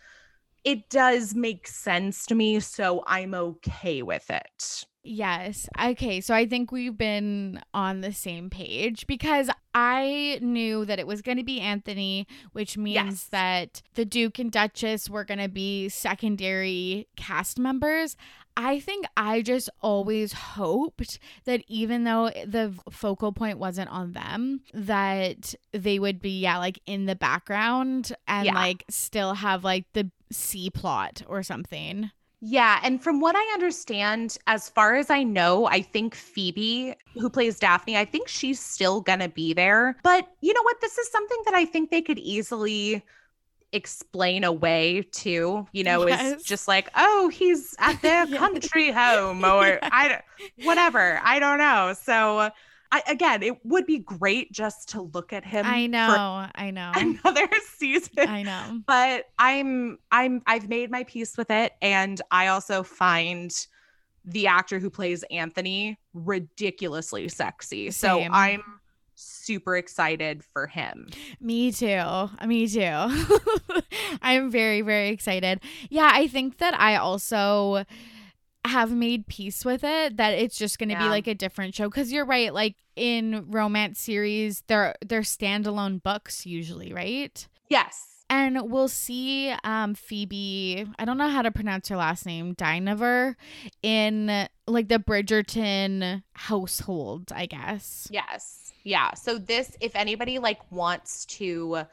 it does make sense to me, so I'm okay with it. Yes. Okay. So I think we've been on the same page because I knew that it was going to be Anthony, which means Yes. that the Duke and Duchess were going to be secondary cast members. I think I just always hoped that even though the focal point wasn't on them, that they would be, yeah, like in the background and Yeah. like still have like the C plot or something. Yeah, and from what I understand, as far as I know, I think Phoebe, who plays Daphne, I think she's still gonna be there. But you know what? This is something that I think they could easily explain away too. You know, Yes. is just like, oh, he's at their Yeah. country home, or I whatever. I don't know. So, I again, it would be great just to look at him. I know. I know. another season I know. but i'm i'm i've made my peace with it and i also find the actor who plays anthony ridiculously sexy so i'm super excited for him Me too. Uh, me too. I'm very, very excited. Yeah, I think that I also have made peace with it that it's just going to be like a different show. Cuz you're right like in romance series they're they're standalone books usually, right? yes. And we'll see um Phoebe, I don't know how to pronounce her last name, Dynevor in like the Bridgerton household, I guess. yes. Yeah. So this if anybody like wants to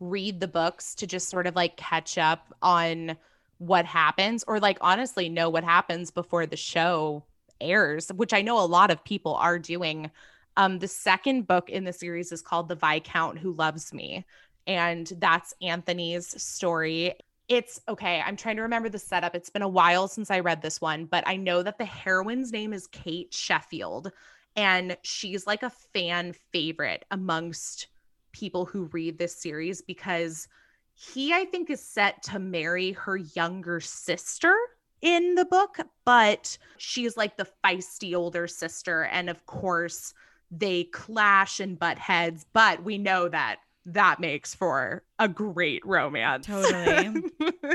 read the books to just sort of like catch up on what happens or like honestly know what happens before the show airs which i know a lot of people are doing. Um the second book in the series is called the viscount who loves me and that's anthony's story. It's okay i'm trying to remember the setup. It's been a while since i read this one but i know that the heroine's name is kate sheffield and she's like a fan favorite amongst people who read this series because he I think is set to marry her younger sister in the book, but she's like the feisty older sister and of course they clash and butt heads, but we know that that makes for a great romance. Totally.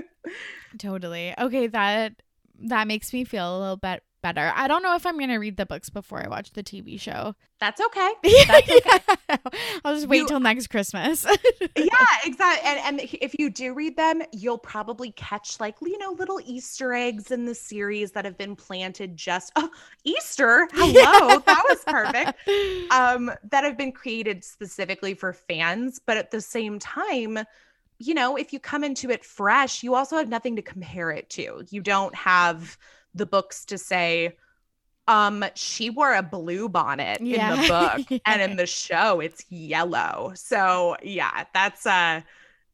Totally. Okay, that that makes me feel a little bit better. I don't know if I'm gonna read the books before I watch the TV show. That's okay. That's okay. I'll just wait You- till next Christmas. yeah, exactly. And and if you do read them, you'll probably catch like you know little Easter eggs in the series that have been planted just oh, Easter. Hello, that was perfect. Um, that have been created specifically for fans, but at the same time, you know, if you come into it fresh, you also have nothing to compare it to. You don't have the books to say, um, she wore a blue bonnet in the Yeah. book, and in the show, it's yellow. So yeah, that's uh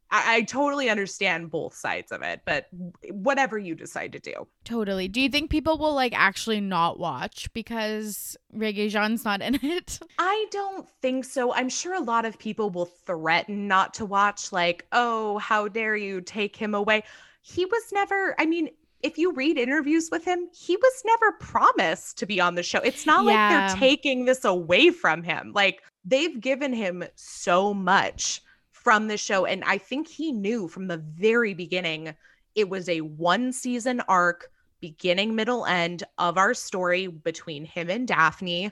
I, I totally understand both sides of it, but whatever you decide to do. Totally. Do you think people will like actually not watch because Regé-Jean's not in it? I don't think so. I'm sure a lot of people will threaten not to watch, like, oh, how dare you take him away. He was never, I mean, if you read interviews with him, he was never promised to be on the show. It's not like they're taking this away from him. Like, they've given him so much from the show. And I think he knew from the very beginning it was a one season arc, beginning, middle, end of our story between him and Daphne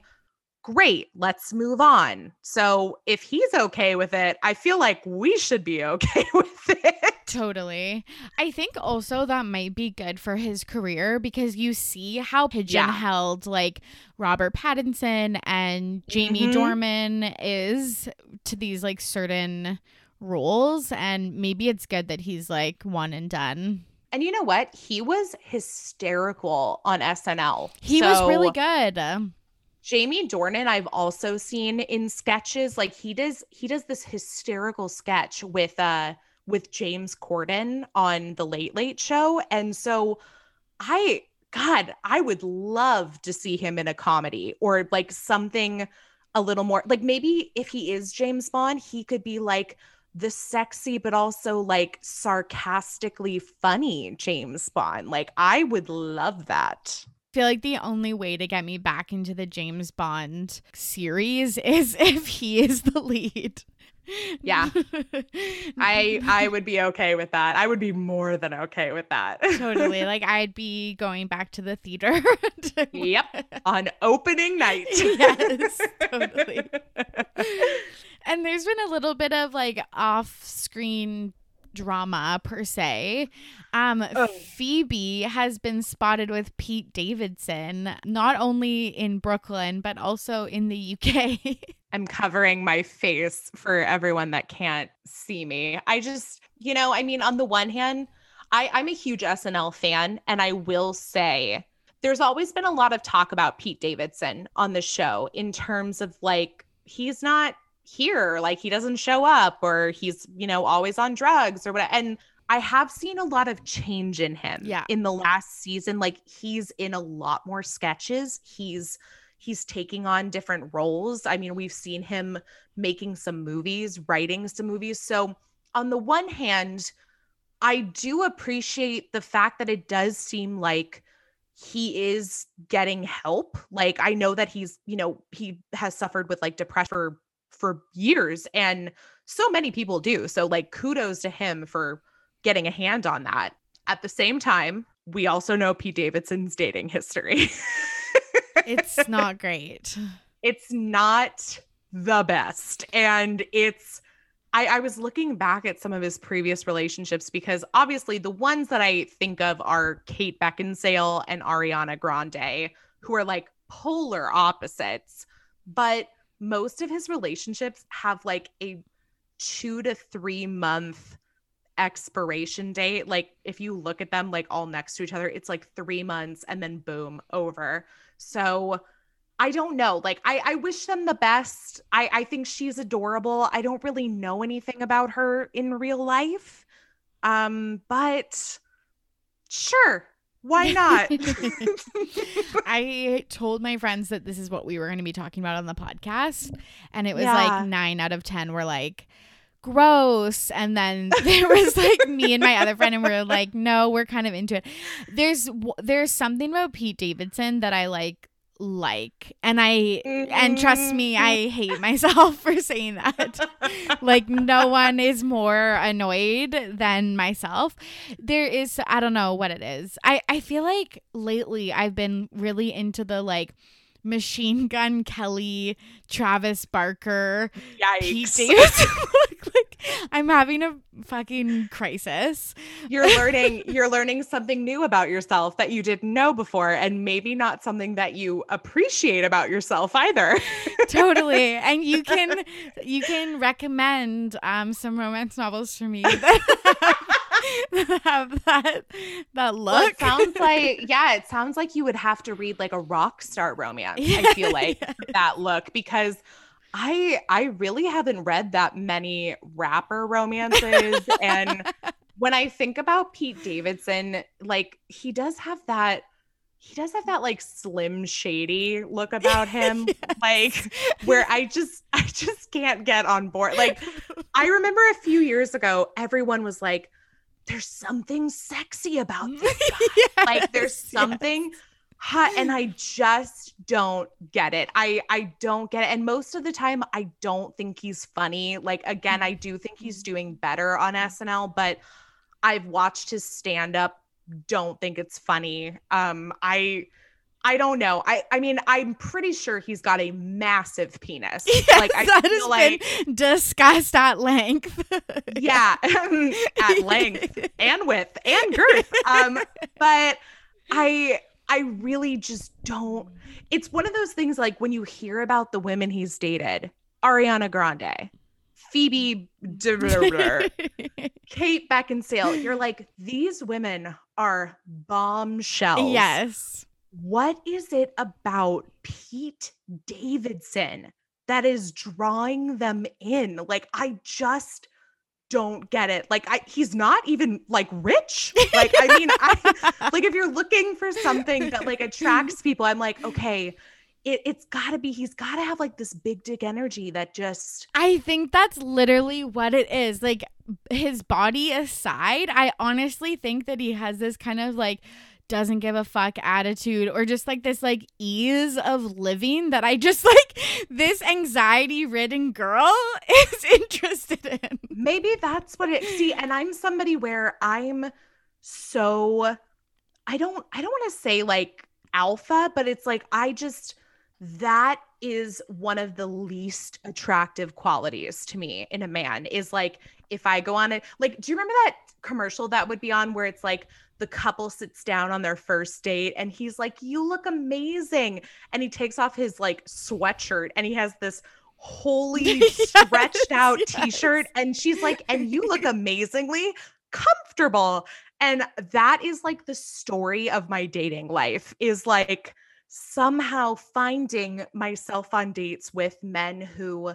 great, let's move on. So if he's okay with it, I feel like we should be okay with it. Totally. I think also that might be good for his career because you see how pigeon-held like Robert Pattinson and Jamie Mhm. Dornan is to these like certain roles and maybe it's good that he's like one and done. And you know what? He was hysterical on SNL. He was really good. Jamie Dornan, I've also seen in sketches. Like he does, he does this hysterical sketch with uh with James Corden on the Late Late Show, and so I, God, I would love to see him in a comedy or like something a little more like maybe if he is James Bond, he could be like the sexy but also like sarcastically funny James Bond. Like I would love that. Feel like the only way to get me back into the James Bond series is if he is the lead. Yeah. I I would be okay with that. I would be more than okay with that. totally. Like I'd be going back to the theater. yep. On opening night. yes, totally. and there's been a little bit of like off-screen drama per se. Um, oh. Phoebe has been spotted with Pete Davidson, not only in Brooklyn, but also in the UK. I'm covering my face for everyone that can't see me. I just, you know, I mean, on the one hand, I, I'm a huge SNL fan, and I will say there's always been a lot of talk about Pete Davidson on the show in terms of like, he's not here like he doesn't show up or he's you know always on drugs or whatever and I have seen a lot of change in him yeah. in the last season. Like he's in a lot more sketches. He's he's taking on different roles. I mean, we've seen him making some movies, writing some movies. So on the one hand, I do appreciate the fact that it does seem like he is getting help. Like I know that he's, you know, he has suffered with like depression for for years and so many people do. So like kudos to him for getting a hand on that. At the same time, we also know Pete Davidson's dating history. it's not great. It's not the best. And it's I, I, was looking back at some of his previous relationships because obviously the ones that I think of are Kate Beckinsale and Ariana Grande, who are like polar opposites. But most of his relationships have like a two to three month expiration date. Like if you look at them like all next to each other, it's like three months and then boom, over. So I don't know. Like I, I wish them the best. I, I think she's adorable. I don't really know anything about her in real life. Um, but sure, why not? I told my friends that this is what we were going to be talking about on the podcast. And it was yeah. like nine out of 10 were like, gross. And then there was like me and my other friend, and we are like, no, we're kind of into it. There's, there's something about Pete Davidson that I like like and i and trust me i mm-hmm. hate myself for saying that. Like no one is more annoyed than myself. There is i don't know what it is. I i feel like lately i've been really into the like Machine Gun Kelly, Travis Barker, Yikes. Pete Davidson. like I'm having a fucking crisis. You're learning you're learning something new about yourself that you didn't know before and maybe not something that you appreciate about yourself either. totally. And you can you can recommend um some romance novels for me that have that that look. Well, it sounds like yeah, it sounds like you would have to read like a rock star romance. Yeah, I feel like yeah. that look because I I really haven't read that many rapper romances and when I think about Pete Davidson, like he does have that he does have that like slim shady look about him yes. like where i just i just can't get on board like i remember a few years ago everyone was like there's something sexy about this guy. yes, like there's something yes. hot and I just don't get it. I I don't get it. And most of the time I don't think he's funny. Like again, I do think he's mm-hmm. doing better on SNL, but I've watched his stand up, don't think it's funny. Um I I don't know. I I mean, I'm pretty sure he's got a massive penis. Yes, like I that feel like discussed at length. yeah, at length and width and girth. Um, but I I really just don't. It's one of those things like when you hear about the women he's dated, Ariana Grande, Phoebe, Kate Beckinsale. You're like, these women are bombshells. Yes what is it about Pete Davidson that is drawing them in? Like, I just don't get it. Like, I he's not even like rich. Like, I mean, I like if you're looking for something that like attracts people, I'm like, okay, it, it's gotta be he's gotta have like this big dick energy that just i think that's literally what it is like his body aside i honestly think that he has this kind of like doesn't give a fuck attitude or just like this like ease of living that I just like this anxiety ridden girl is interested in. Maybe that's what it see and I'm somebody where I'm so I don't I don't want to say like alpha, but it's like I just that is one of the least attractive qualities to me in a man is like if I go on it like do you remember that commercial that would be on where it's like the couple sits down on their first date and he's like you look amazing and he takes off his like sweatshirt and he has this wholly yes, stretched out yes. t-shirt and she's like and you look amazingly comfortable and that is like the story of my dating life is like somehow finding myself on dates with men who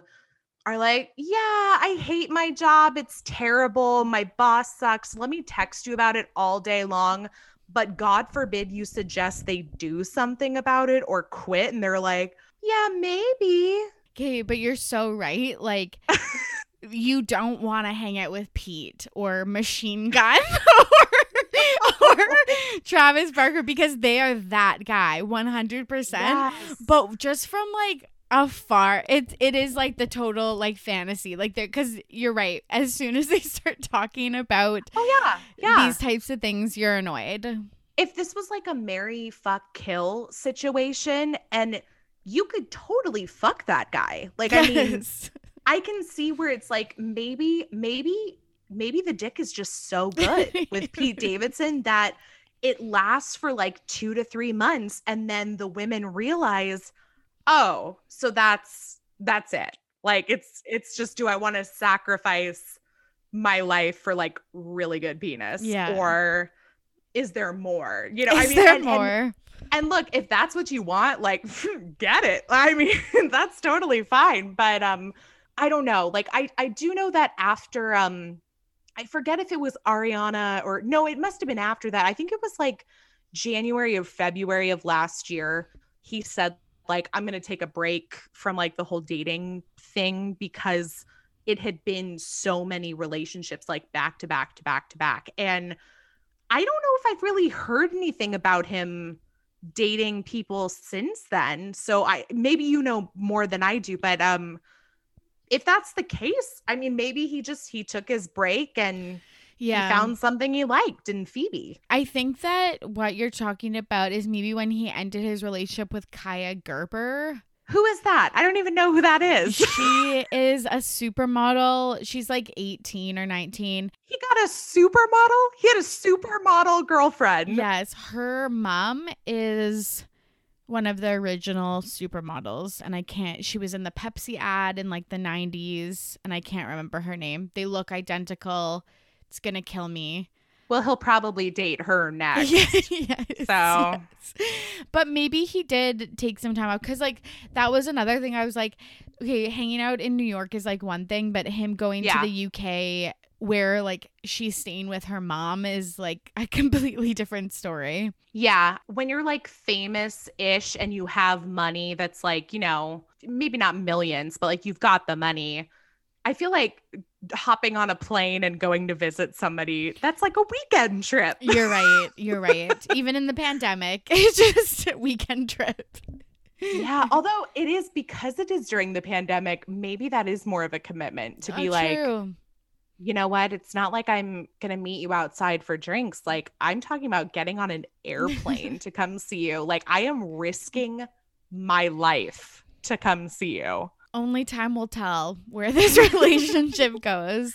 are like, yeah, I hate my job. It's terrible. My boss sucks. Let me text you about it all day long. But God forbid you suggest they do something about it or quit. And they're like, yeah, maybe. Okay, but you're so right. Like, you don't want to hang out with Pete or Machine Gun or, or Travis Barker because they are that guy 100%. Yes. But just from like afar it it is like the total like fantasy like there because you're right as soon as they start talking about oh yeah yeah these types of things you're annoyed if this was like a marry fuck kill situation and you could totally fuck that guy like yes. i mean i can see where it's like maybe maybe maybe the dick is just so good with pete davidson that it lasts for like two to three months and then the women realize oh, so that's that's it. Like it's it's just do I want to sacrifice my life for like really good penis? Yeah. Or is there more? You know, is I mean there and, more? And, and look, if that's what you want, like get it. I mean, that's totally fine. But um, I don't know. Like I I do know that after um I forget if it was Ariana or no, it must have been after that. I think it was like January or February of last year. He said like I'm going to take a break from like the whole dating thing because it had been so many relationships like back to back to back to back and I don't know if I've really heard anything about him dating people since then. So I maybe you know more than I do, but um if that's the case, I mean maybe he just he took his break and yeah. he found something he liked in Phoebe. I think that what you're talking about is maybe when he ended his relationship with Kaia Gerber. Who is that? I don't even know who that is. she is a supermodel. She's like 18 or 19. He got a supermodel? He had a supermodel girlfriend. Yes. Her mom is one of the original supermodels and I can't she was in the Pepsi ad in like the 90s and I can't remember her name. They look identical. It's gonna kill me. Well, he'll probably date her next. yes, so, yes. but maybe he did take some time out because, like, that was another thing. I was like, okay, hanging out in New York is like one thing, but him going yeah. to the UK where like she's staying with her mom is like a completely different story. Yeah. When you're like famous ish and you have money that's like, you know, maybe not millions, but like you've got the money. I feel like hopping on a plane and going to visit somebody that's like a weekend trip. You're right. You're right. Even in the pandemic it's just a weekend trip. Yeah although it is because it is during the pandemic maybe that is more of a commitment to be oh, like true. you know what? It's not like i'm gonna meet you outside for drinks. Like i'm talking about getting on an airplane to come see you. Like i am risking my life to come see you only time will tell where this relationship goes.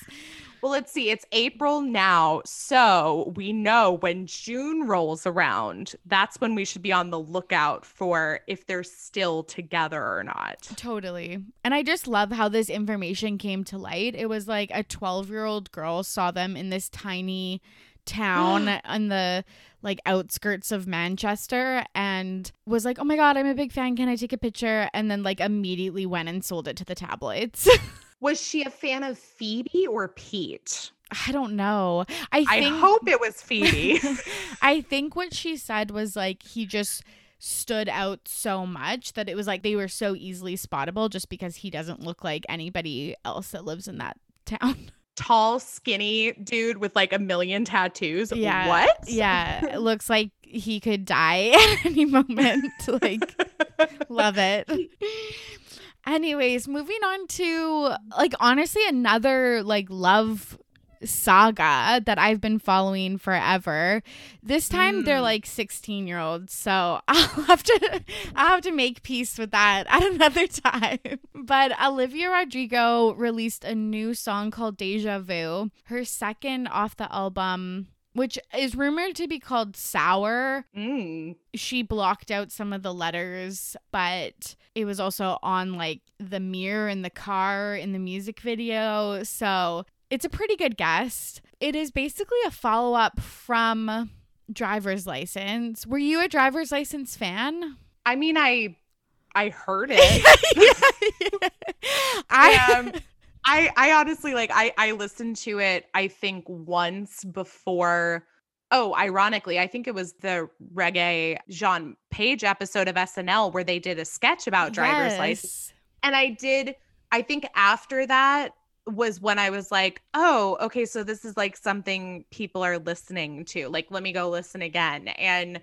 Well, let's see. It's April now. So we know when June rolls around, that's when we should be on the lookout for if they're still together or not. Totally. And I just love how this information came to light. It was like a 12 year old girl saw them in this tiny town on the like outskirts of Manchester and was like, "Oh my god, I'm a big fan. Can I take a picture?" and then like immediately went and sold it to the tabloids. was she a fan of Phoebe or Pete? I don't know. I think, I hope it was Phoebe. I think what she said was like he just stood out so much that it was like they were so easily spottable just because he doesn't look like anybody else that lives in that town. tall, skinny dude with like a million tattoos. Yeah. What? Yeah. It looks like he could die at any moment. like, love it. Anyways, moving on to like honestly another like love saga that I've been following forever. This time they're Mm. like 16 year olds, so I'll have to I'll have to make peace with that at another time. But Olivia Rodrigo released a new song called Deja Vu, her second off the album. Which is rumored to be called Sour Mm. she blocked out some of the letters, but it was also on like the mirror in the car in the music video. So it's a pretty good guess. It is basically a follow up from Driver's License. Were you a Driver's License fan? I mean, I I heard it. I um, I I honestly like I I listened to it I think once before oh ironically I think it was the reggae Jean Page episode of SNL where they did a sketch about driver's license and I did I think after that was when I was like oh okay so this is like something people are listening to like let me go listen again and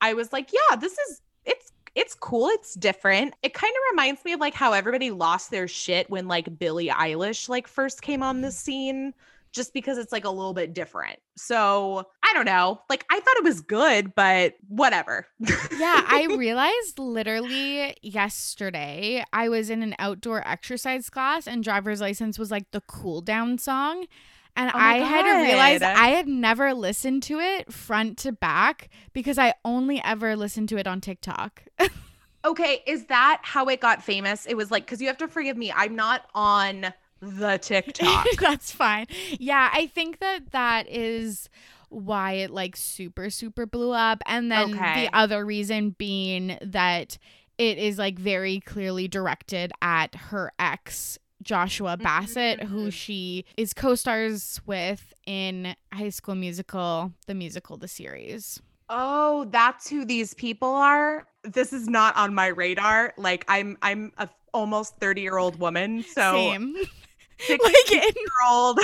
I was like yeah this is it's it's cool. It's different. It kind of reminds me of like how everybody lost their shit when like Billie Eilish like first came on the scene just because it's like a little bit different. So, I don't know. Like I thought it was good, but whatever. yeah, I realized literally yesterday I was in an outdoor exercise class and driver's license was like the cool down song. And Oh I had realized God. I had never listened to it front to back because I only ever listened to it on TikTok. okay, is that how it got famous? It was like cuz you have to forgive me. I'm not on the TikTok. That's fine. Yeah, I think that that is why it like super super blew up and then Okay. the other reason being that it is like very clearly directed at her ex Joshua Bassett who Mhm. she is co-stars with in High School Musical the musical the series. Oh, that's who these people are. This is not on my radar. Like I'm I'm a almost 30-year-old woman, so Same. 16 like in year old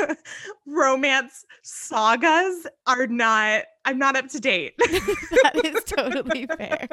romance sagas are not I'm not up to date. that is totally fair.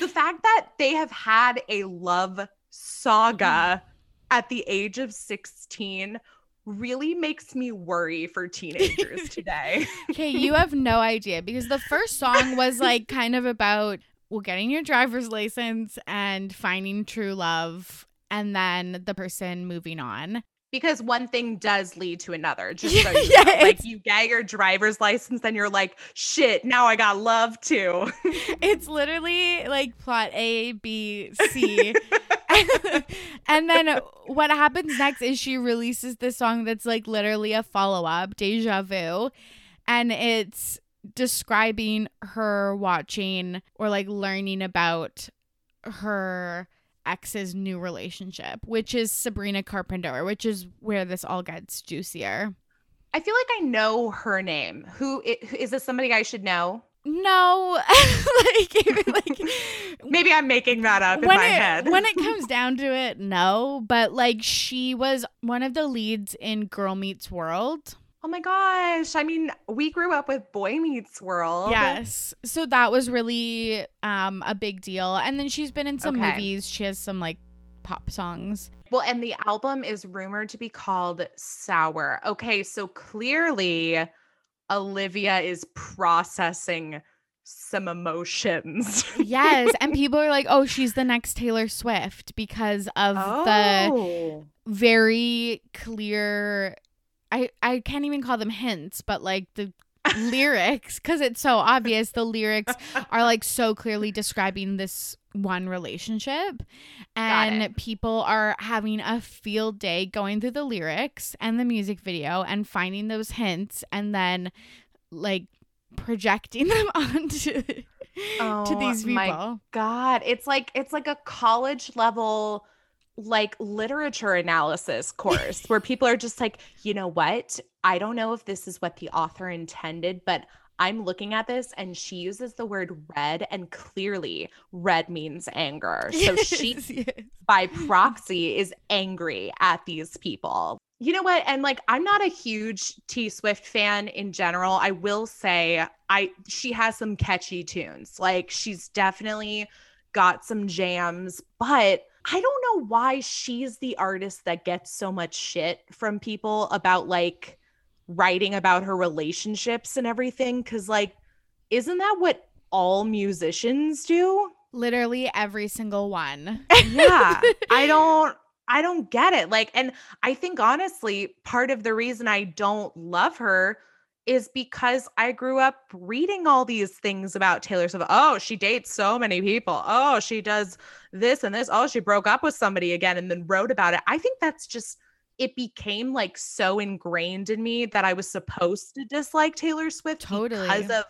the fact that they have had a love saga mm-hmm. at the age of 16 really makes me worry for teenagers today. Okay, you have no idea because the first song was like kind of about well getting your driver's license and finding true love and then the person moving on. because one thing does lead to another. Just so you yeah, know. like you get your driver's license, then you're like, shit, now I got love too. It's literally like plot A, B, C. and then what happens next is she releases this song that's like literally a follow up, Deja Vu. And it's describing her watching or like learning about her ex's new relationship, which is Sabrina Carpenter, which is where this all gets juicier. I feel like I know her name. Who is this somebody I should know? No, like, like Maybe I'm making that up in my it, head. when it comes down to it, no. But like she was one of the leads in Girl Meets World. Oh my gosh. I mean, we grew up with Boy Meets World. Yes. So that was really um a big deal. And then she's been in some Okay. movies. She has some like pop songs. Well, and the album is rumored to be called Sour. Okay, so clearly Olivia is processing some emotions. Yes. and people are like, oh, she's the next Taylor Swift because of the oh. very clear I I can't even call them hints, but like the lyrics cuz it's so obvious the lyrics are like so clearly describing this one relationship. And people are having a field day going through the lyrics and the music video and finding those hints and then like projecting them onto to Oh these my people. God, it's like it's like a college level like literature analysis course where people are just like, you know what? I don't know if this is what the author intended, but I'm looking at this and she uses the word red, and clearly red means anger. So yes, she, yes. by proxy, is angry at these people. You know what? And like, I'm not a huge T Swift fan in general. I will say, I she has some catchy tunes. Like, she's definitely got some jams, but I don't know why she's the artist that gets so much shit from people about like writing about her relationships and everything cuz like isn't that what all musicians do? Literally every single one. yeah. I don't I don't get it. Like and I think honestly part of the reason I don't love her is because I grew up reading all these things about Taylor Swift. Oh, she dates so many people. Oh, she does this and this. Oh, she broke up with somebody again and then wrote about it. I think that's just it became like so ingrained in me that I was supposed to dislike Taylor Swift totally. because of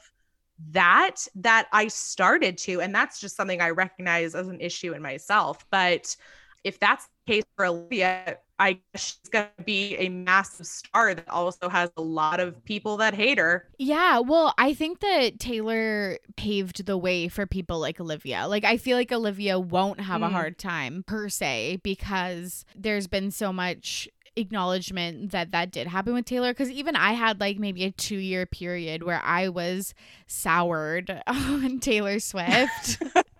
that that I started to and that's just something I recognize as an issue in myself. But if that's case for Olivia, I guess she's going to be a massive star that also has a lot of people that hate her. Yeah, well, I think that Taylor paved the way for people like Olivia. Like, I feel like Olivia won't have mm. a hard time per se because there's been so much acknowledgement that that did happen with Taylor because even I had like maybe a two year period where I was soured on Taylor Swift.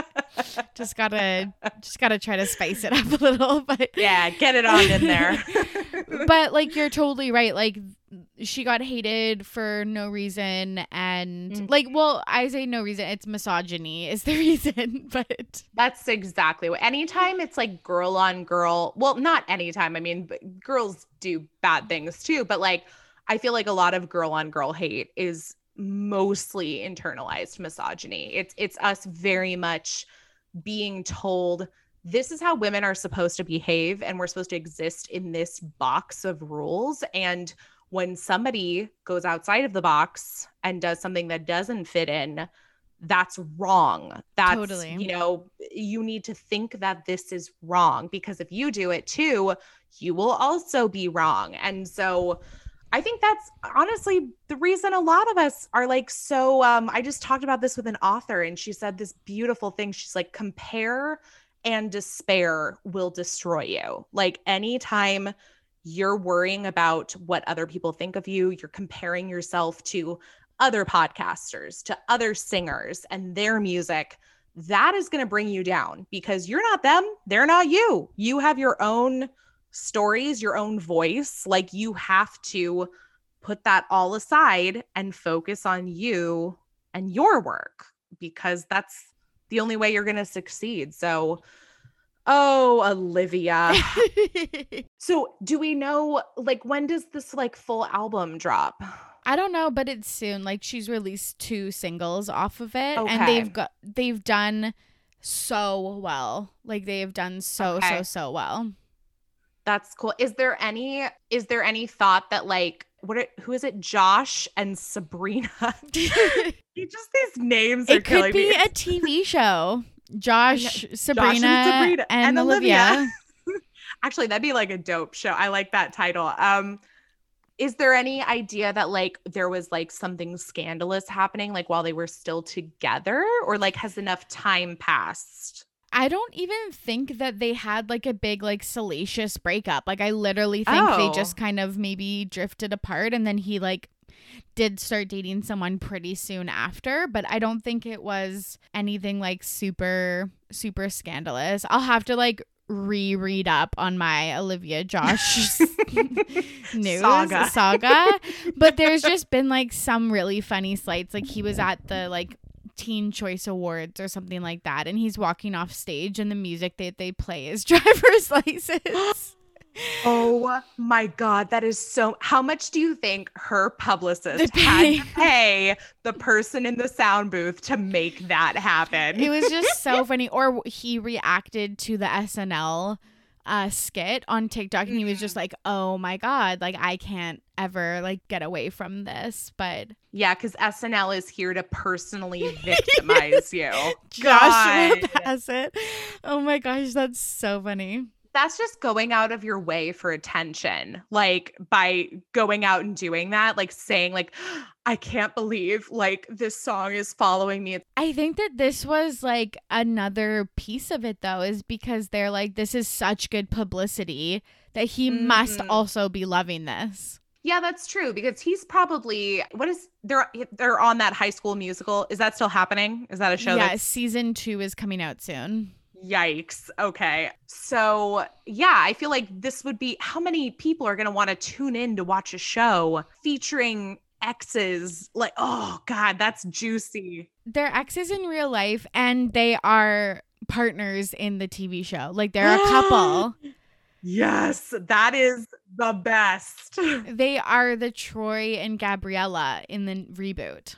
just gotta just gotta try to spice it up a little but yeah get it on in there but like you're totally right like she got hated for no reason and mm-hmm. like well i say no reason it's misogyny is the reason but that's exactly what anytime it's like girl on girl well not anytime i mean girls do bad things too but like i feel like a lot of girl on girl hate is mostly internalized misogyny. It's it's us very much being told this is how women are supposed to behave and we're supposed to exist in this box of rules. And when somebody goes outside of the box and does something that doesn't fit in that's wrong. That's totally. you know you need to think that this is wrong because if you do it too you will also be wrong. And so I think that's honestly the reason a lot of us are like so um I just talked about this with an author and she said this beautiful thing she's like compare and despair will destroy you. Like anytime you're worrying about what other people think of you, you're comparing yourself to other podcasters, to other singers and their music, that is going to bring you down because you're not them, they're not you. You have your own stories, your own voice. Like you have to put that all aside and focus on you and your work because that's the only way you're going to succeed. So, oh, Olivia. so, do we know like when does this like full album drop? I don't know, but it's soon. Like she's released two singles off of it okay. and they've got they've done so well. Like they have done so okay. so so well. That's cool. Is there any is there any thought that like what are, who is it? Josh and Sabrina. just these names it could be me. a TV show. Josh, Sabrina, Josh and, Sabrina, and, and Olivia. Olivia. Actually, that'd be like a dope show. I like that title. Um, is there any idea that like there was like something scandalous happening like while they were still together, or like has enough time passed? I don't even think that they had like a big like salacious breakup. Like I literally think oh. they just kind of maybe drifted apart and then he like did start dating someone pretty soon after, but I don't think it was anything like super super scandalous. I'll have to like reread up on my Olivia Josh news saga. saga. But there's just been like some really funny slights. Like he was at the like Teen Choice Awards or something like that, and he's walking off stage, and the music that they play is driver's license. oh my god, that is so. How much do you think her publicist had to pay the person in the sound booth to make that happen? It was just so funny. Or he reacted to the SNL uh skit on TikTok and he was just mm-hmm. like, "Oh my god, like I can't ever like get away from this." But yeah, cuz SNL is here to personally victimize you. Josh Bassett. Oh my gosh, that's so funny. That's just going out of your way for attention. Like by going out and doing that, like saying like I can't believe like this song is following me. I think that this was like another piece of it though is because they're like this is such good publicity that he mm-hmm. must also be loving this. Yeah, that's true because he's probably what is they're they're on that high school musical. Is that still happening? Is that a show? Yeah, season 2 is coming out soon. Yikes. Okay. So, yeah, I feel like this would be how many people are going to want to tune in to watch a show featuring exes? Like, oh, God, that's juicy. They're exes in real life and they are partners in the TV show. Like, they're a couple. Yes, that is the best. They are the Troy and Gabriella in the reboot.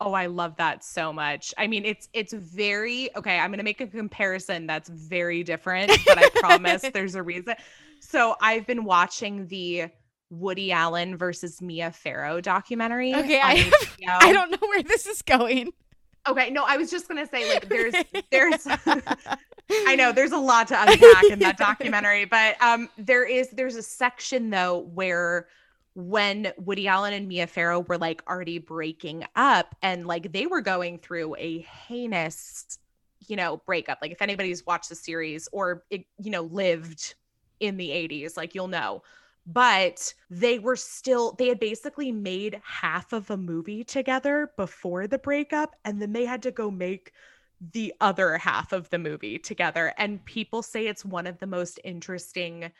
Oh, I love that so much. I mean, it's it's very okay. I'm gonna make a comparison that's very different, but I promise there's a reason. So I've been watching the Woody Allen versus Mia Farrow documentary. Okay, I, I don't know where this is going. Okay, no, I was just gonna say like there's there's I know there's a lot to unpack in that documentary, but um there is there's a section though where when Woody Allen and Mia Farrow were like already breaking up and like they were going through a heinous, you know, breakup. Like if anybody's watched the series or it, you know, lived in the 80s, like you'll know. But they were still, they had basically made half of a movie together before the breakup. And then they had to go make the other half of the movie together. And people say it's one of the most interesting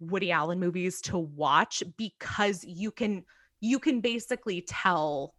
Woody Allen movies to watch because you can you can basically tell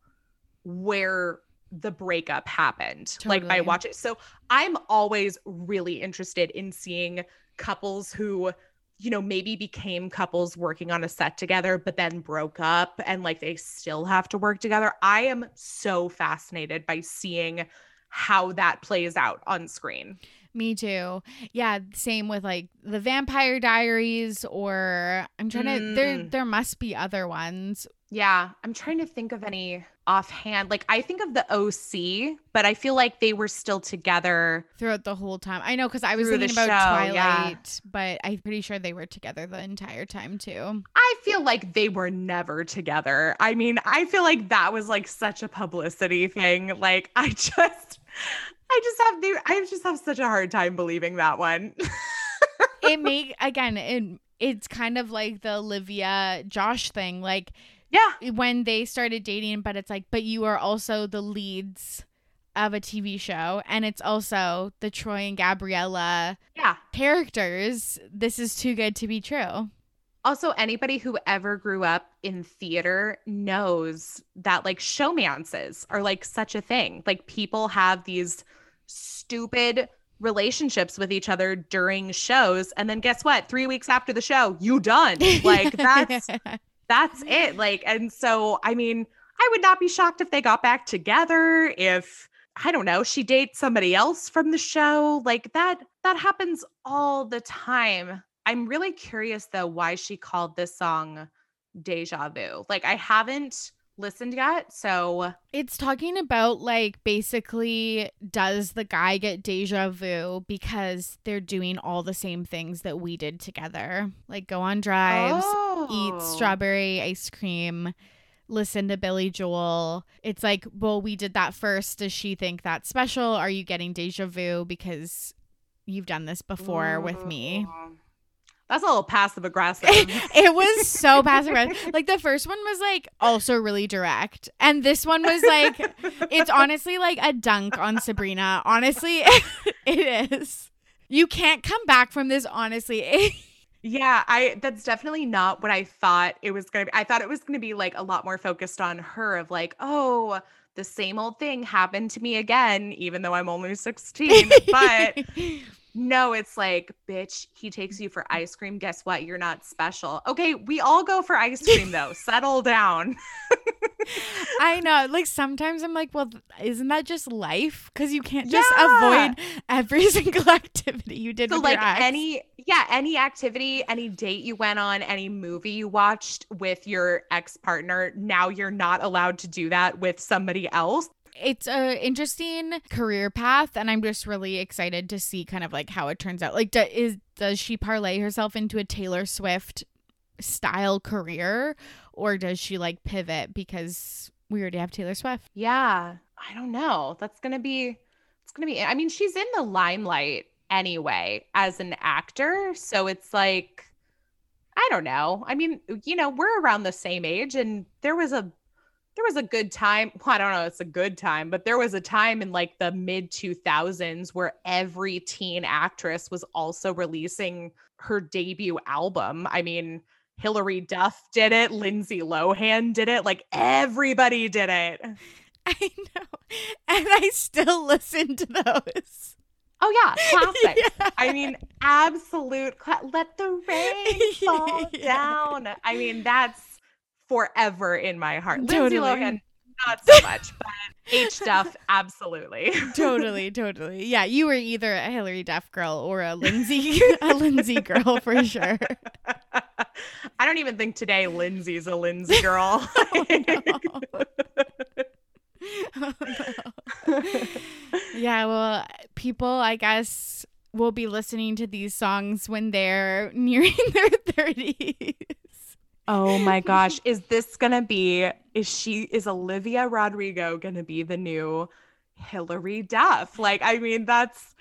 where the breakup happened totally. like by watching. So i'm always really interested in seeing couples who you know maybe became couples working on a set together but then broke up and like they still have to work together. I am so fascinated by seeing how that plays out on screen me too. Yeah, same with like the Vampire Diaries or I'm trying mm. to there there must be other ones. Yeah, I'm trying to think of any offhand. Like I think of the OC, but I feel like they were still together throughout the whole time. I know cuz I was thinking about show, Twilight, yeah. but I'm pretty sure they were together the entire time too. I feel like they were never together. I mean, I feel like that was like such a publicity thing. Like I just I just have the, I just have such a hard time believing that one. it make again it it's kind of like the Olivia Josh thing like yeah. when they started dating but it's like but you are also the leads of a TV show and it's also the Troy and Gabriella yeah. characters. This is too good to be true. Also anybody who ever grew up in theater knows that like showmances are like such a thing. Like people have these stupid relationships with each other during shows and then guess what? 3 weeks after the show you done. Like that's that's it. Like and so i mean i would not be shocked if they got back together if i don't know she dates somebody else from the show. Like that that happens all the time. I'm really curious though why she called this song deja vu. Like i haven't listened yet. So it's talking about like basically does the guy get deja vu because they're doing all the same things that we did together? Like go on drives, oh. eat strawberry ice cream, listen to Billy Joel. It's like, well, we did that first. Does she think that's special? Are you getting deja vu because you've done this before with me? That's a little passive aggressive. it was so passive aggressive. Like the first one was like also really direct. And this one was like it's honestly like a dunk on Sabrina. Honestly, it is. You can't come back from this honestly. yeah, I that's definitely not what I thought it was going to be. I thought it was going to be like a lot more focused on her of like, "Oh, the same old thing happened to me again even though I'm only 16." But no, it's like, bitch, he takes you for ice cream. Guess what? You're not special. Okay, we all go for ice cream though. Settle down. I know. Like sometimes I'm like, well, isn't that just life? Because you can't just yeah. avoid every single activity you did. So like any, yeah, any activity, any date you went on, any movie you watched with your ex partner. Now you're not allowed to do that with somebody else It's a interesting career path, and I'm just really excited to see kind of like how it turns out. Like, do, is does she parlay herself into a Taylor Swift style career, or does she like pivot because we already have Taylor Swift? Yeah, I don't know. That's gonna be. It's gonna be. I mean, she's in the limelight anyway as an actor, so it's like. I don't know. I mean, you know, we're around the same age and there was a there was a good time. Well, I don't know, it's a good time, but there was a time in like the mid 2000s where every teen actress was also releasing her debut album. I mean, Hilary Duff did it, Lindsay Lohan did it, like everybody did it. I know. And I still listen to those. Oh yeah, classic. yeah. I mean, absolute. Cla- let the rain fall yeah. down. I mean, that's forever in my heart. Totally. Lindsay Lohan, not so much, but H Duff, absolutely. totally, totally. Yeah, you were either a Hilary Duff girl or a Lindsay, a Lindsay girl for sure. I don't even think today Lindsay's a Lindsay girl. oh, no. oh, no. yeah, well, people, I guess, will be listening to these songs when they're nearing their 30s. Oh my gosh. Is this going to be, is she, is Olivia Rodrigo going to be the new Hilary Duff? Like, I mean, that's.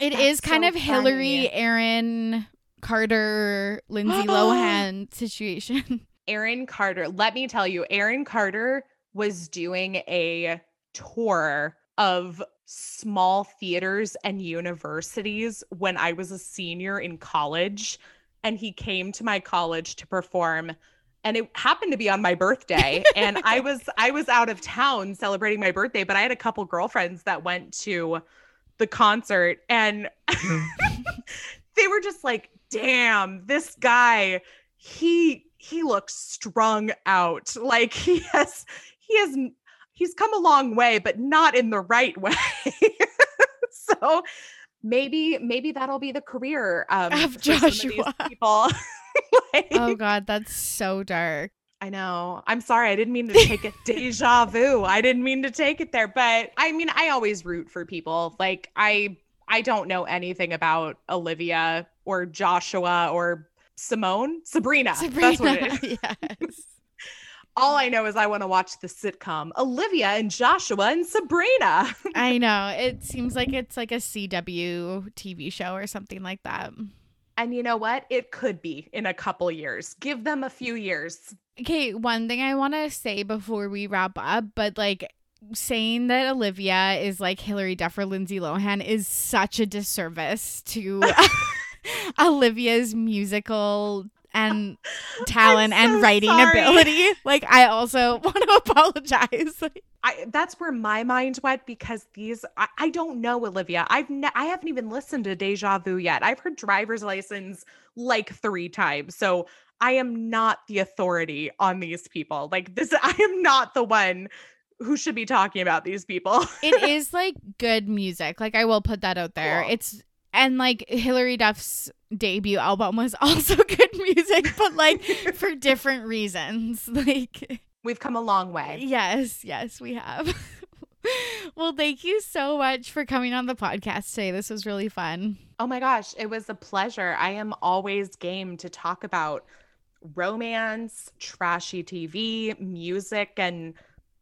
It that's is kind so of funny. Hilary, Aaron Carter, Lindsay Lohan situation. Aaron Carter, let me tell you, Aaron Carter was doing a tour of small theaters and universities when I was a senior in college. And he came to my college to perform and it happened to be on my birthday and i was i was out of town celebrating my birthday but i had a couple girlfriends that went to the concert and they were just like damn this guy he he looks strung out. Like he has he has he's come a long way but not in the right way. So maybe maybe that'll be the career um, of Joshua people like, oh god, that's so dark. I know. I'm sorry. I didn't mean to take it deja vu. I didn't mean to take it there, but I mean, I always root for people. Like I I don't know anything about Olivia or Joshua or Simone, Sabrina. Sabrina. That's what it is. Yes. All I know is I want to watch the sitcom Olivia and Joshua and Sabrina. I know. It seems like it's like a CW TV show or something like that. And you know what? It could be in a couple years. Give them a few years. Okay, one thing I want to say before we wrap up, but like saying that Olivia is like Hilary Duff or Lindsay Lohan is such a disservice to Olivia's musical and talent so and writing sorry. ability. Like I also want to apologize. I that's where my mind went because these I, I don't know Olivia. I've ne- I haven't even listened to Deja Vu yet. I've heard driver's license like 3 times. So I am not the authority on these people. Like this I am not the one who should be talking about these people. it is like good music. Like I will put that out there. Cool. It's and like Hilary Duff's debut album was also good music, but like for different reasons. Like we've come a long way. Yes, yes, we have. well, thank you so much for coming on the podcast today. This was really fun. Oh my gosh, it was a pleasure. I am always game to talk about romance, trashy TV, music, and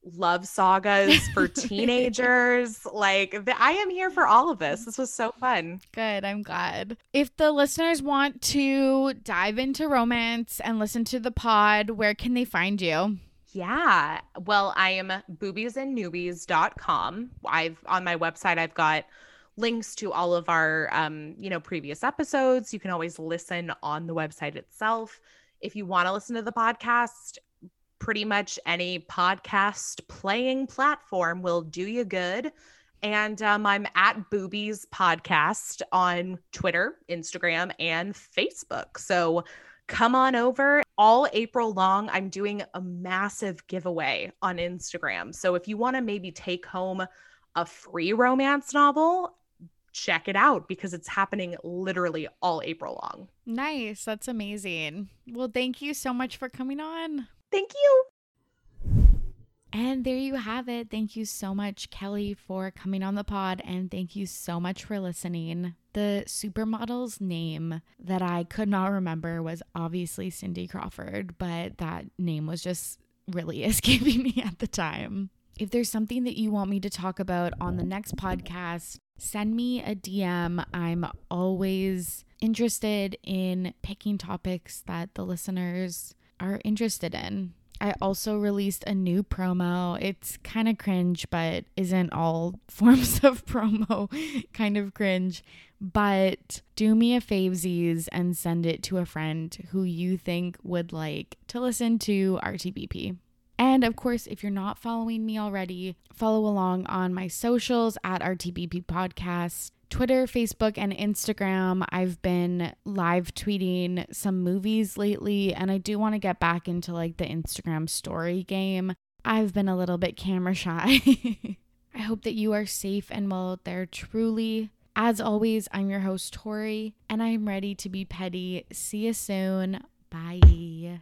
love sagas for teenagers. like the, I am here for all of this. This was so fun. Good. I'm glad. If the listeners want to dive into romance and listen to the pod, where can they find you? Yeah. Well, I am boobiesandnewbies.com. I've on my website I've got links to all of our um, you know, previous episodes. You can always listen on the website itself. If you want to listen to the podcast, pretty much any podcast playing platform will do you good. And um, I'm at Boobies Podcast on Twitter, Instagram, and Facebook. So come on over. All April long, I'm doing a massive giveaway on Instagram. So if you want to maybe take home a free romance novel, check it out because it's happening literally all April long. Nice. That's amazing. Well, thank you so much for coming on. Thank you. And there you have it. Thank you so much, Kelly, for coming on the pod. And thank you so much for listening. The supermodel's name that I could not remember was obviously Cindy Crawford, but that name was just really escaping me at the time. If there's something that you want me to talk about on the next podcast, send me a DM. I'm always interested in picking topics that the listeners are interested in. I also released a new promo. It's kind of cringe, but isn't all forms of promo kind of cringe. But do me a favesies and send it to a friend who you think would like to listen to RTBP. And of course, if you're not following me already, follow along on my socials at RTBP Podcast. Twitter, Facebook, and Instagram. I've been live tweeting some movies lately, and I do want to get back into like the Instagram story game. I've been a little bit camera shy. I hope that you are safe and well out there, truly. As always, I'm your host, Tori, and I'm ready to be petty. See you soon. Bye.